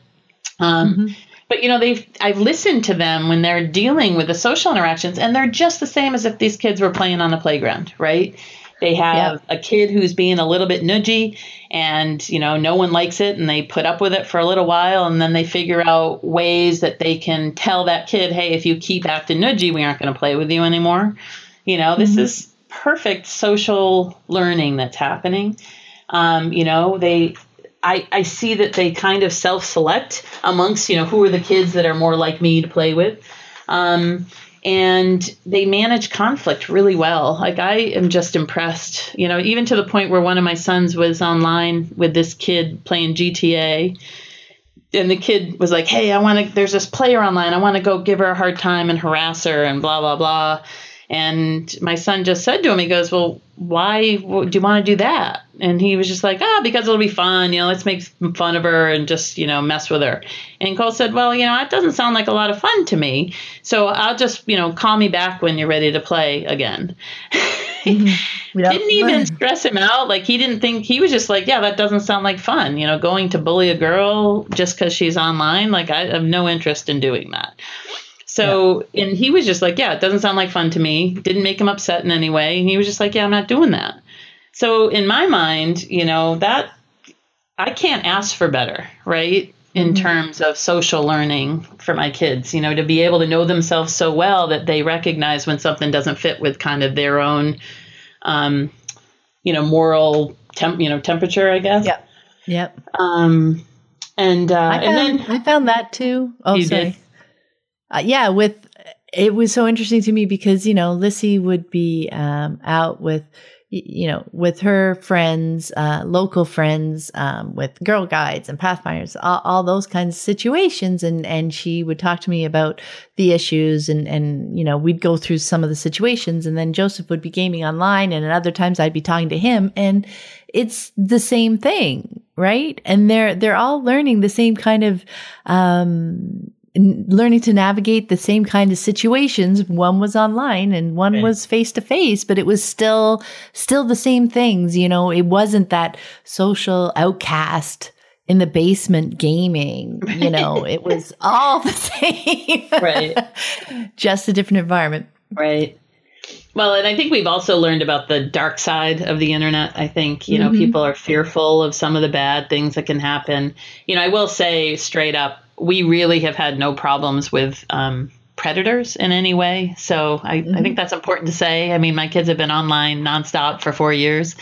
Um, Mhm. But you know they've I've listened to them when they're dealing with the social interactions, and they're just the same as if these kids were playing on the playground, right? They have a kid who's being a little bit nudgy, and you know no one likes it, and they put up with it for a little while, and then they figure out ways that they can tell that kid, hey, if you keep acting nudgy, we aren't going to play with you anymore. You know, this Mhm. is perfect social learning that's happening. Um, you know, they I, I see that they kind of self-select amongst, you know, who are the kids that are more like me to play with. Um, and they manage conflict really well. Like I am just impressed, you know, even to the point where one of my sons was online with this kid playing GTA and the kid was like, "Hey, I want to. There's this player online. I want to go give her a hard time and harass her and blah blah blah." And my son just said to him, he goes, "Well, why do you want to do that?" And he was just like, "Ah, because it'll be fun. You know, let's make fun of her and just you know mess with her." And Cole said, "Well, you know, that doesn't sound like a lot of fun to me. So I'll just you know call me back when you're ready to play again." Yep. didn't even stress him out. Like he didn't think he was just like, yeah, that doesn't sound like fun. You know, going to bully a girl just because she's online. Like I have no interest in doing that. So and he was just like, yeah, it doesn't sound like fun to me. Didn't make him upset in any way. And he was just like, yeah, I'm not doing that. So in my mind, you know that I can't ask for better, right? In Mhm. terms of social learning for my kids, you know, to be able to know themselves so well that they recognize when something doesn't fit with kind of their own, um, you know, moral temp, you know, temperature, I guess. Yep. Yep. Um, and uh, I and found, then I found that too. Oh, You sorry. did? Uh, yeah, with it was so interesting to me because, you know, Lissy would be um, out with, you know, with her friends, uh, local friends, um, with Girl Guides and Pathfinders, all, all, those kinds of situations. And, and she would talk to me about the issues and, and, you know, we'd go through some of the situations and then Joseph would be gaming online and at other times I'd be talking to him and it's the same thing, right? And they're, they're all learning the same kind of, um, learning to navigate the same kind of situations. One was online and one was face to face but it was still still the same things you know? It wasn't that social outcast in the basement gaming you know? It was all the same. Right. Just a different environment. Right. Well, and I think we've also learned about the dark side of the internet. I think, you know, mm-hmm. people are fearful of some of the bad things that can happen. You know, I will say straight up, we really have had no problems with um, predators in any way. So I, mm-hmm. I think that's important to say. I mean, my kids have been online nonstop for four years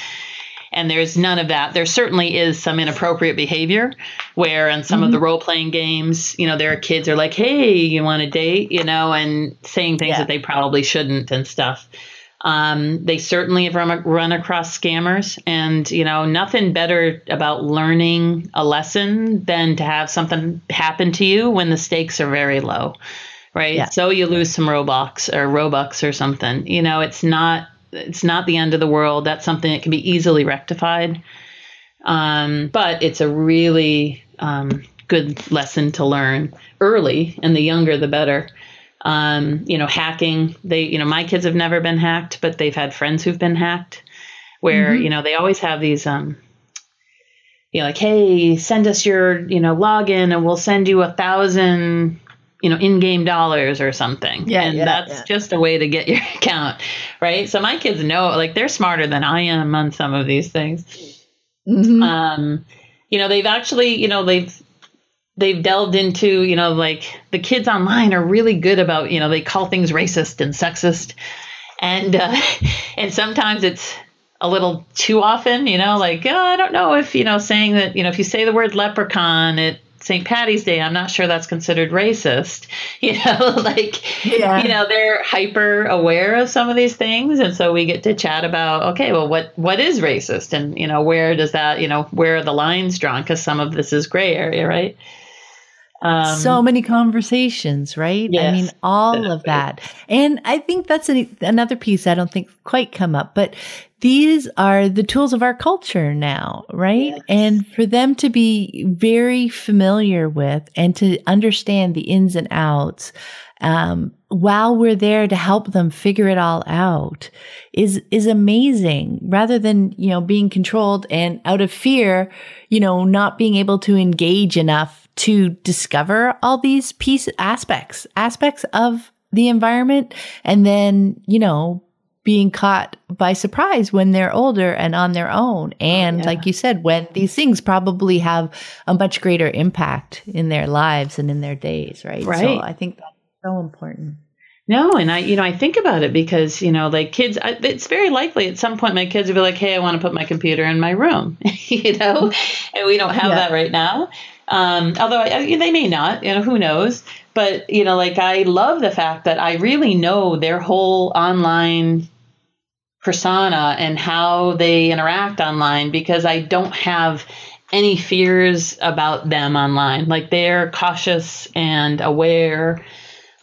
and there's none of that. There certainly is some inappropriate behavior where in some mm-hmm. of the mm-hmm. role playing games, you know, there are kids are like, "Hey, you want to date?" you know, and saying things yeah. that they probably shouldn't and stuff. Um, they certainly have run, run across scammers, and you know nothing better about learning a lesson than to have something happen to you when the stakes are very low, right? Yeah. So you lose some Robux or Robux or something. You know, it's not it's not the end of the world. That's something that can be easily rectified, um, but it's a really um, good lesson to learn early, and the younger the better. Um, you know, hacking. They, you know, my kids have never been hacked, but they've had friends who've been hacked. Where mm-hmm. you know they always have these, um, you know, like, hey, send us your, you know, login, and we'll send you a thousand, you know, in-game dollars or something. Yeah, and yeah, that's yeah. just a way to get your account, right? So my kids know, like, they're smarter than I am on some of these things. Mm-hmm. Um, you know, they've actually, you know, they've they've delved into, you know, like the kids online are really good about, you know, they call things racist and sexist. And uh, and sometimes it's a little too often, you know, like, oh, I don't know if, you know, saying that, you know, if you say the word leprechaun at St. Patty's Day, I'm not sure that's considered racist. You know, like, yeah. you know, they're hyper aware of some of these things. And so we get to chat about, okay, well, what, what is racist? And, you know, where does that, you know, where are the lines drawn? Because some of this is gray area, right? Um, so many conversations, right? Yes, I mean, all definitely. of that. And I think that's an, another piece I don't think quite come up, but these are the tools of our culture now, right? Yes. And for them to be very familiar with and to understand the ins and outs, um, while we're there to help them figure it all out is, is amazing rather than, you know, being controlled and out of fear, you know, not being able to engage enough to discover all these piece aspects, aspects of the environment. And then, you know, being caught by surprise when they're older and on their own. Oh, and yeah. like you said, when these things probably have a much greater impact in their lives and in their days, right? Right. So I think that's so important. No, and I, you know, I think about it because, you know, like kids, I, it's very likely at some point my kids will be like, "Hey, I want to put my computer in my room," you know, and we don't oh, have yeah. that right now. Um, although I, they may not, you know, who knows? But you know, like I love the fact that I really know their whole online persona and how they interact online because I don't have any fears about them online. Like they're cautious and aware.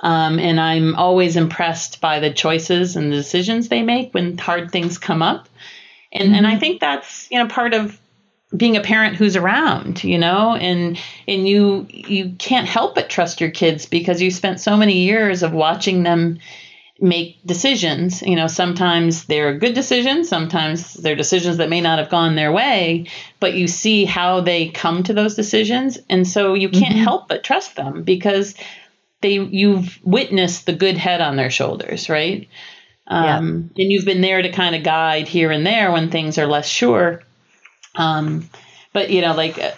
Um, and I'm always impressed by the choices and the decisions they make when hard things come up. And, mm-hmm. and I think that's, you know, part of being a parent who's around you know and and you you can't help but trust your kids because you spent so many years of watching them make decisions. You know sometimes they're good decisions sometimes they're decisions that may not have gone their way but you see how they come to those decisions. And so you can't mm-hmm. help but trust them because they you've witnessed the good head on their shoulders right? Um, and you've been there to kind of guide here and there when things are less sure um, but you know, like uh,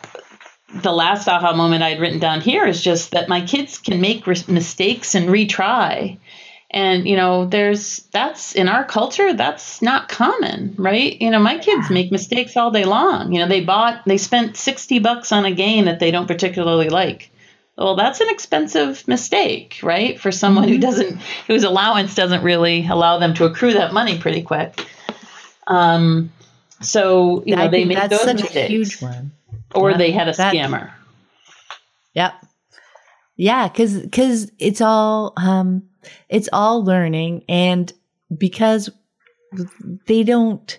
the last aha moment I'd written down here is just that my kids can make re- mistakes and retry. And you know, there's that's in our culture that's not common, right? You know, my kids make mistakes all day long. You know, they bought they spent 60 bucks on a game that they don't particularly like. well, that's an expensive mistake, right? For someone who doesn't, whose allowance doesn't really allow them to accrue that money pretty quick. Um, so you know I they made those such mistakes, a huge one. or Yeah, they had a that- scammer. Yep. Yeah, cuz cuz it's all um it's all learning and because they don't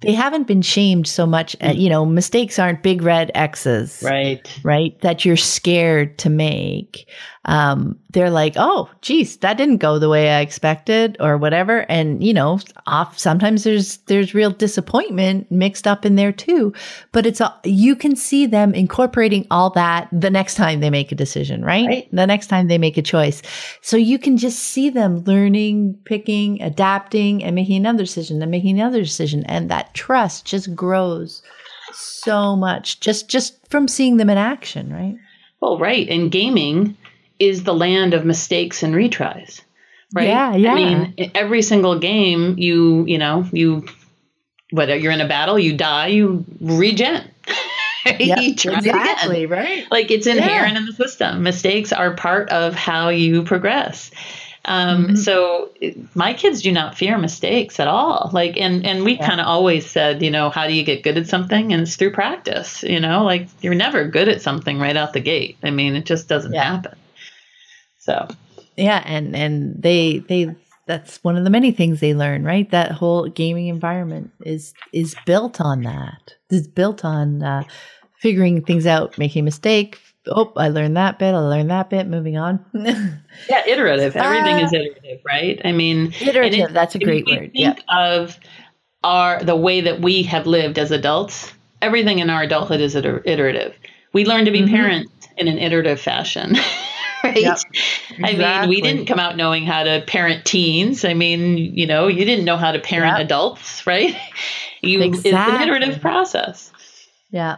they haven't been shamed so much at, you know mistakes aren't big red x's Right. right that you're scared to make um they're like oh geez that didn't go the way i expected or whatever and you know off sometimes there's there's real disappointment mixed up in there too but it's a, you can see them incorporating all that the next time they make a decision right? Right. the next time they make a choice so you can just see them learning picking adapting and making another decision and making another decision and that trust just grows so much just just from seeing them in action right Well, right. And gaming is the land of mistakes and retries. Right. Yeah, yeah. I mean, every single game, you, you know, you, whether you're in a battle, you die, you regen. it again. right? Like it's inherent in the system. Mistakes are part of how you progress. Um, Mhm. So my kids do not fear mistakes at all. Like, and and we Yeah. kind of always said, you know, how do you get good at something? And it's through practice. You know, like you're never good at something right out the gate. I mean, it just doesn't Yeah. happen. So Yeah, and and they they that's one of the many things they learn, right? That whole gaming environment is is built on that. It's built on uh, figuring things out, making a mistake. Oh, I learned that bit. I learned that bit. Moving on. yeah, iterative. Everything Ah. is iterative, right? I mean, Iterative. And that's a great word. Yeah. Of our the way that we have lived as adults. Everything in our adulthood is iter- iterative. We learn to be Mhm. parents in an iterative fashion, right? Yep. I mean, we didn't come out knowing how to parent teens. I mean, you know, you didn't know how to parent Yep. adults, right? You it's an iterative process. Yeah.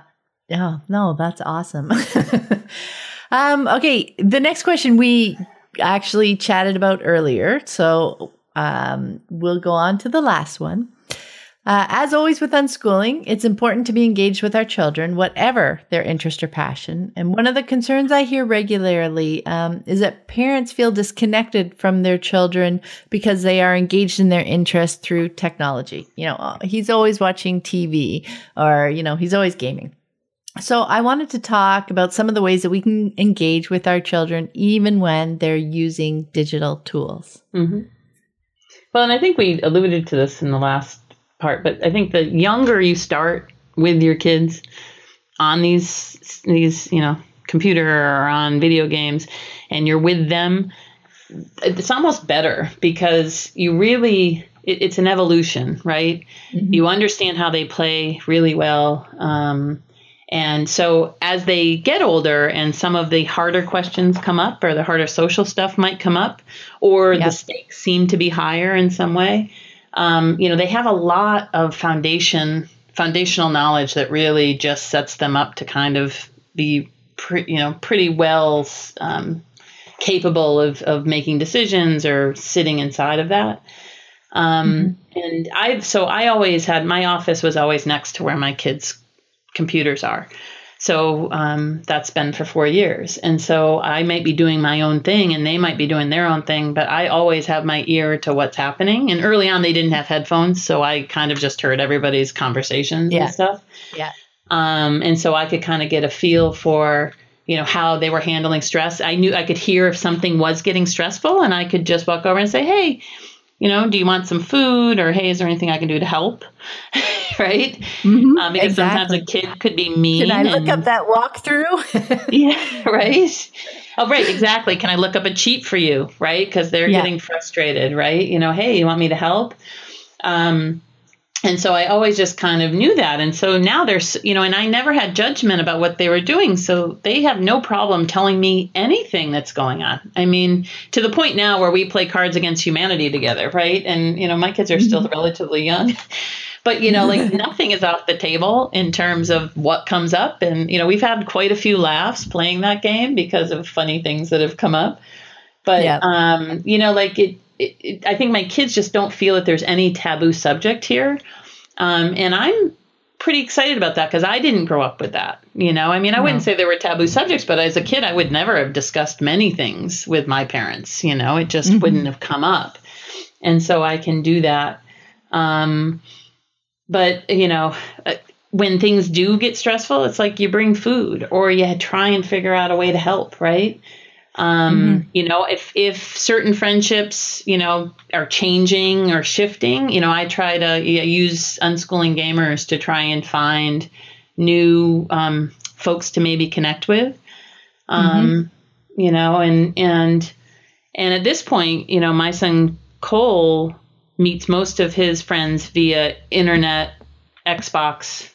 Yeah. No, that's awesome. um, okay. The next question we actually chatted about earlier. So um, we'll go on to the last one. Uh, as always with unschooling, it's important to be engaged with our children, whatever their interest or passion. And one of the concerns I hear regularly um, is that parents feel disconnected from their children because they are engaged in their interest through technology. You know, uh, he's always watching TV or, you know, he's always gaming. So I wanted to talk about some of the ways that we can engage with our children even when they're using digital tools. hmm Well, and I think we alluded to this in the last part, but I think the younger you start with your kids on these these you know computer or on video games, and you're with them, it's almost better because you really it, it's an evolution, right? You understand how they play really well. Um, and so as they get older and some of the harder questions come up or the harder social stuff might come up or Yep. the stakes seem to be higher in some way, um, you know, they have a lot of foundation, foundational knowledge that really just sets them up to kind of be, pre, you know, pretty well um, capable of, of making decisions or sitting inside of that. Um, And I've so I always had my office was always next to where my kids' computers are. So um, that's been for four years. And so I might be doing my own thing and they might be doing their own thing, but I always have my ear to what's happening. And early on, they didn't have headphones. So I kind of just heard everybody's conversations Yeah. and stuff. Yeah. Um, and so I could kind of get a feel for, you know, how they were handling stress. I knew I could hear if something was getting stressful and I could just walk over and say, hey, you know, do you want some food or hey, is there anything I can do to help? right? Mhm. Um, because sometimes a kid could be mean. Can I look and- up that walkthrough? yeah, right. Oh, right, exactly. Can I look up a cheat for you, right? Because they're Yeah. getting frustrated, right? You know, hey, you want me to help? Um, and so I always just kind of knew that. And so now there's, you know, and I never had judgment about what they were doing. So they have no problem telling me anything that's going on. I mean, to the point now where we play Cards Against Humanity together, right? And, you know, my kids are still relatively young. But, you know, like nothing is off the table in terms of what comes up. And, you know, we've had quite a few laughs playing that game because of funny things that have come up. But, Yeah. um, you know, like it, it, it, I think my kids just don't feel that there's any taboo subject here. Um, and I'm pretty excited about that because I didn't grow up with that. You know, I mean, I no. wouldn't say there were taboo subjects, but as a kid, I would never have discussed many things with my parents. You know, it just mm-hmm. wouldn't have come up. And so I can do that. Um, but, you know, uh, when things do get stressful, it's like you bring food or you try and figure out a way to help, right? Um, mm-hmm. You know, if if certain friendships, you know, are changing or shifting, you know, I try to use unschooling gamers to try and find new um, folks to maybe connect with. Um, mm-hmm. You know, and and and at this point, you know, my son Cole meets most of his friends via internet, Xbox,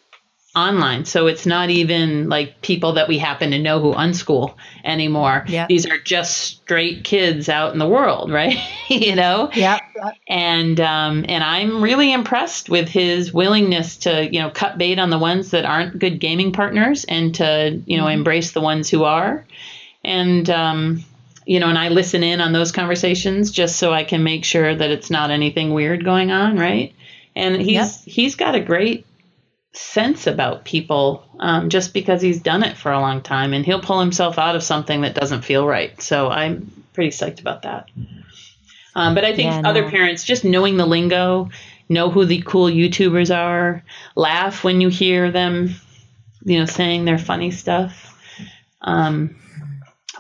online. So it's not even like people that we happen to know who unschool anymore. Yeah. These are just straight kids out in the world, right? you know? Yeah. And um, and I'm really impressed with his willingness to, you know, cut bait on the ones that aren't good gaming partners and to, you know, mm-hmm. embrace the ones who are. And um, you know, and I listen in on those conversations just so I can make sure that it's not anything weird going on, right? And he's yep. he's got a great sense about people um, just because he's done it for a long time and he'll pull himself out of something that doesn't feel right. So I'm pretty psyched about that. Um, but I think yeah, no. other parents just knowing the lingo, know who the cool YouTubers are, laugh when you hear them, you know, saying their funny stuff, um,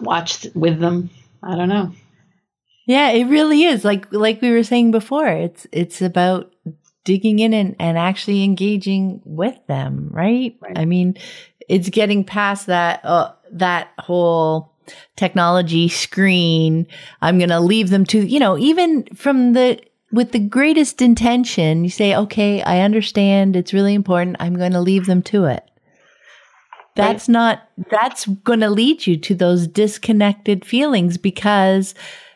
watch with them. I don't know. Yeah, it really is. Like like we were saying before, it's it's about digging in and, and actually engaging with them, right? right. I mean, it's getting past that uh, that whole technology screen. I'm going to leave them to, you know, even from the with the greatest intention, you say, "Okay, I understand. It's really important. I'm going to leave them to it." That's right. not that's going to lead you to those disconnected feelings because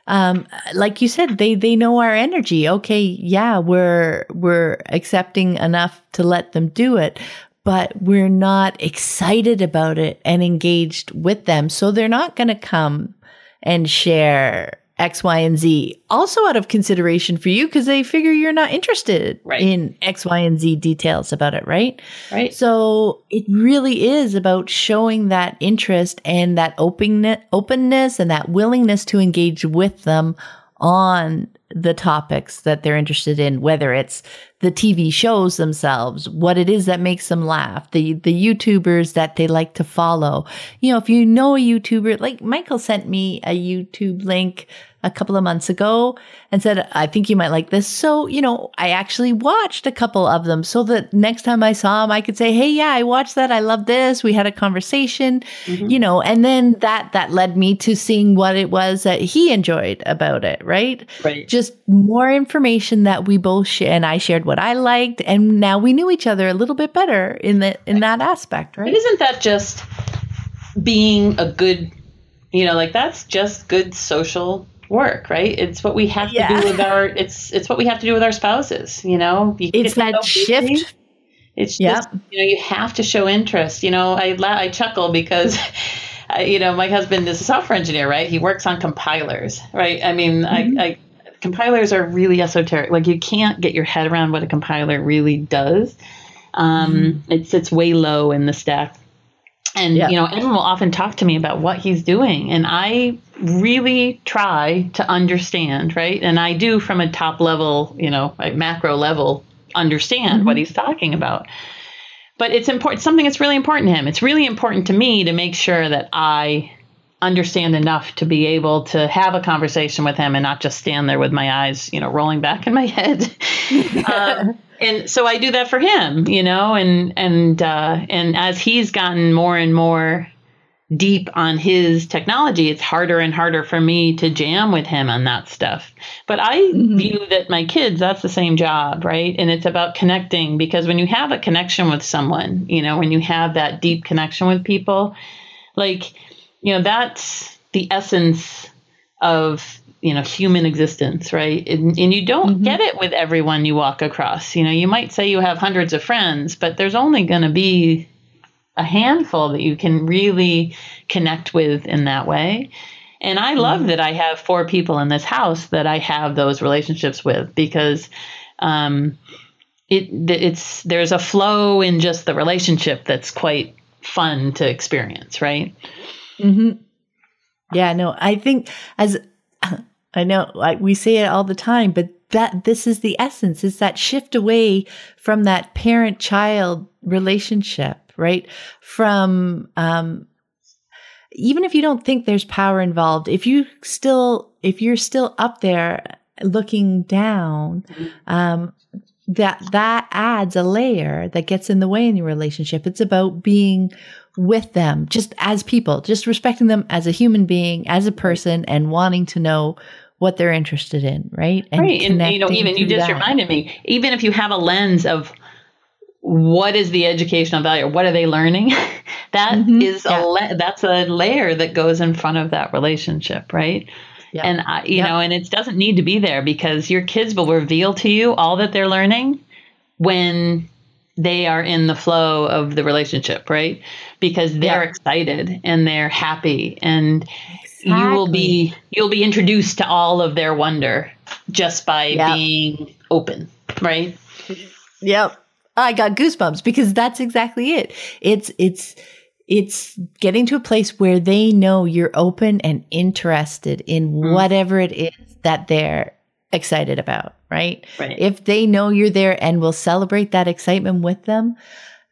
um, like you said, they they know our energy. Okay, yeah, we're we're accepting enough to let them do it, but we're not excited about it and engaged with them. So they're not going to come and share X, Y, and Z. Also, out of consideration for you, because they figure you're not interested right. in X, Y, and Z details about it, right? Right. So it really is about showing that interest and that openness, openness and that willingness to engage with them on the topics that they're interested in, whether it's the TV shows themselves, what it is that makes them laugh, the the YouTubers that they like to follow. You know, if you know a YouTuber, like Michael sent me a YouTube link a couple of months ago and said, I think you might like this. So, you know, I actually watched a couple of them so that next time I saw him, I could say, Hey, yeah, I watched that. I love this. We had a conversation, mm-hmm. you know, and then that, that led me to seeing what it was that he enjoyed about it. Right. Right. Just more information that we both share. And I shared what I liked. And now we knew each other a little bit better in the, in that aspect. Right. But isn't that just being a good, you know, like that's just good social work, right? It's what we have yeah. to do with our it's it's what we have to do with our spouses, you know? You it's that shift. It's yep. just you know you have to show interest. You know, I I chuckle because you know, my husband is a software engineer, right? He works on compilers, right? I mean, mm-hmm. I, I compilers are really esoteric. Like you can't get your head around what a compiler really does. Um, mm-hmm. It's it's way low in the stack. And you know, everyone will often talk to me about what he's doing, and I really try to understand, right? And I do from a top level, you know, macro level, understand mm-hmm. what he's talking about. But it's important, something that's really important to him. It's really important to me to make sure that I understand enough to be able to have a conversation with him and not just stand there with my eyes, you know, rolling back in my head. um, and so I do that for him, you know, and and uh, and as he's gotten more and more deep on his technology, it's harder and harder for me to jam with him on that stuff. But I mm-hmm. view that my kids, that's the same job, right? And it's about connecting because when you have a connection with someone, you know, when you have that deep connection with people, like, you know, that's the essence of you know human existence right and, and you don't mm-hmm. get it with everyone you walk across you know you might say you have hundreds of friends but there's only going to be a handful that you can really connect with in that way. And I love mm-hmm. that I have four people in this house that I have those relationships with because, um, it it's there's a flow in just the relationship that's quite fun to experience, right? Mm-hmm. Yeah, no, I think as I know we say it all the time, but that this is the essence is that shift away from that parent child relationship, right? From, um, even if you don't think there's power involved, if you still, if you're still up there looking down, um, that that adds a layer that gets in the way in your relationship. It's about being with them just as people, just respecting them as a human being, as a person, and wanting to know what they're interested in, right? And right. And you know, even you just that. reminded me, even if you have a lens of what is the educational value or what are they learning that mm-hmm. is yeah. a la- that's a layer that goes in front of that relationship right yeah. and I, you know and it doesn't need to be there because your kids will reveal to you all that they're learning when they are in the flow of the relationship right because they're excited and they're happy and exactly. you will be you'll be introduced to all of their wonder just by being open right yep I got goosebumps because that's exactly it. It's, it's, it's getting to a place where they know you're open and interested in mm. whatever it is that they're excited about, right? right? If they know you're there and will celebrate that excitement with them,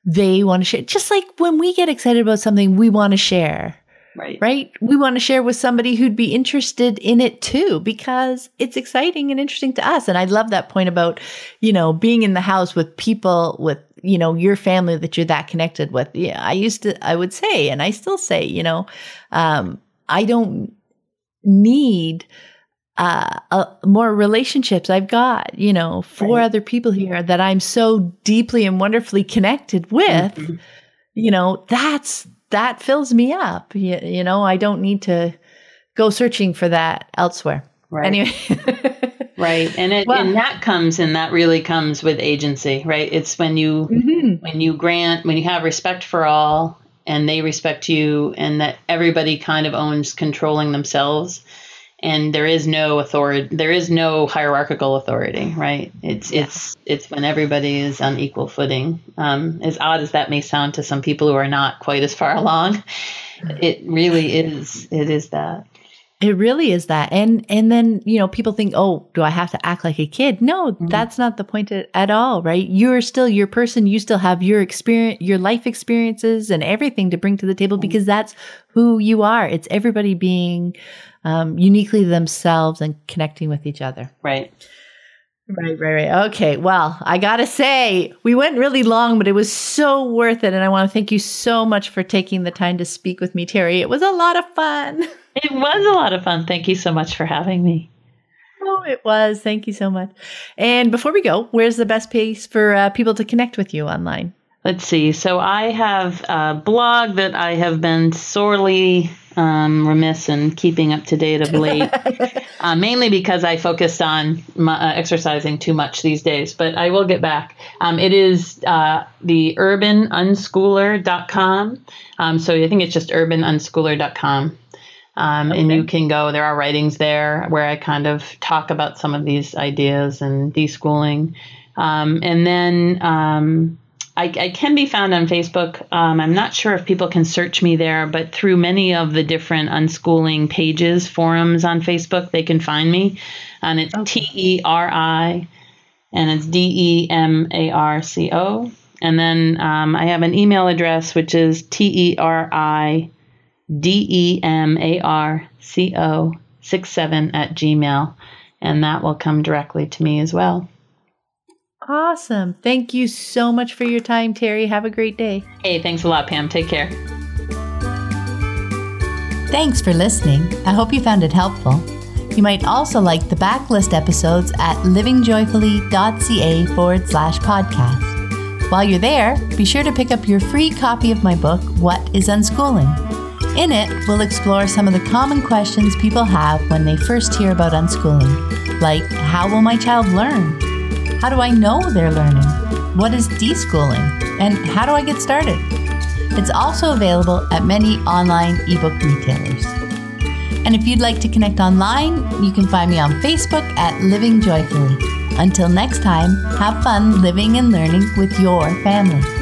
they want to share. Just like when we get excited about something, we want to share. Right. Right. We want to share with somebody who'd be interested in it too, because it's exciting and interesting to us. And I love that point about, you know, being in the house with people with, you know, your family that you're that connected with. Yeah. I used to, I would say, and I still say, you know, um, I don't need, uh, uh, more relationships. I've got, you know, four right. other people here that I'm so deeply and wonderfully connected with. Mm-hmm. You know, that's that fills me up. You, you know, I don't need to go searching for that elsewhere. Right. Anyway. right. And it well, and that comes and that really comes with agency, right? It's when you mm-hmm. when you grant when you have respect for all and they respect you and that everybody kind of owns controlling themselves and there is no authority there is no hierarchical authority right? It's yeah. it's it's when everybody is on equal footing. Um, as odd as that may sound to some people who are not quite as far along it really is it is that. It really is that. And and then you know people think oh do i have to act like a kid? No mm-hmm. that's not the point at, at all right? You're still your person. You still have your experience your life experiences and everything to bring to the table mm-hmm. because that's who you are. It's everybody being um, uniquely themselves and connecting with each other. Right. Right, right, right. Okay. Well, I got to say, we went really long, but it was so worth it. And I want to thank you so much for taking the time to speak with me, Teri. It was a lot of fun. It was a lot of fun. Thank you so much for having me. Oh, it was. Thank you so much. And before we go, where's the best place for uh, people to connect with you online? Let's see. So I have a blog that I have been sorely um, remiss in keeping up to date of late, uh, mainly because I focused on my, uh, exercising too much these days. But I will get back. Um, it is uh, the urbanunschooler.com. Um, so I think it's just urbanunschooler.com. Um, okay. And you can go, there are writings there where I kind of talk about some of these ideas and deschooling. Um, and then um, I, I, can be found on Facebook. Um, I'm not sure if people can search me there, but through many of the different unschooling pages, forums on Facebook, they can find me. And it's T E R I and it's D E M A R C O. And then um, I have an email address, which is T E R I D E M A R C O 67 at Gmail. And that will come directly to me as well. Awesome. Thank you so much for your time, Teri. Have a great day. Hey, thanks a lot, Pam. Take care. Thanks for listening. I hope you found it helpful. You might also like the backlist episodes at livingjoyfully.ca forward slash podcast. While you're there, be sure to pick up your free copy of my book, What is Unschooling? In it, we'll explore some of the common questions people have when they first hear about unschooling, like how will my child learn? How do I know they're learning? What is deschooling? And how do I get started? It's also available at many online ebook retailers. And if you'd like to connect online, you can find me on Facebook at Living Joyfully. Until next time, have fun living and learning with your family.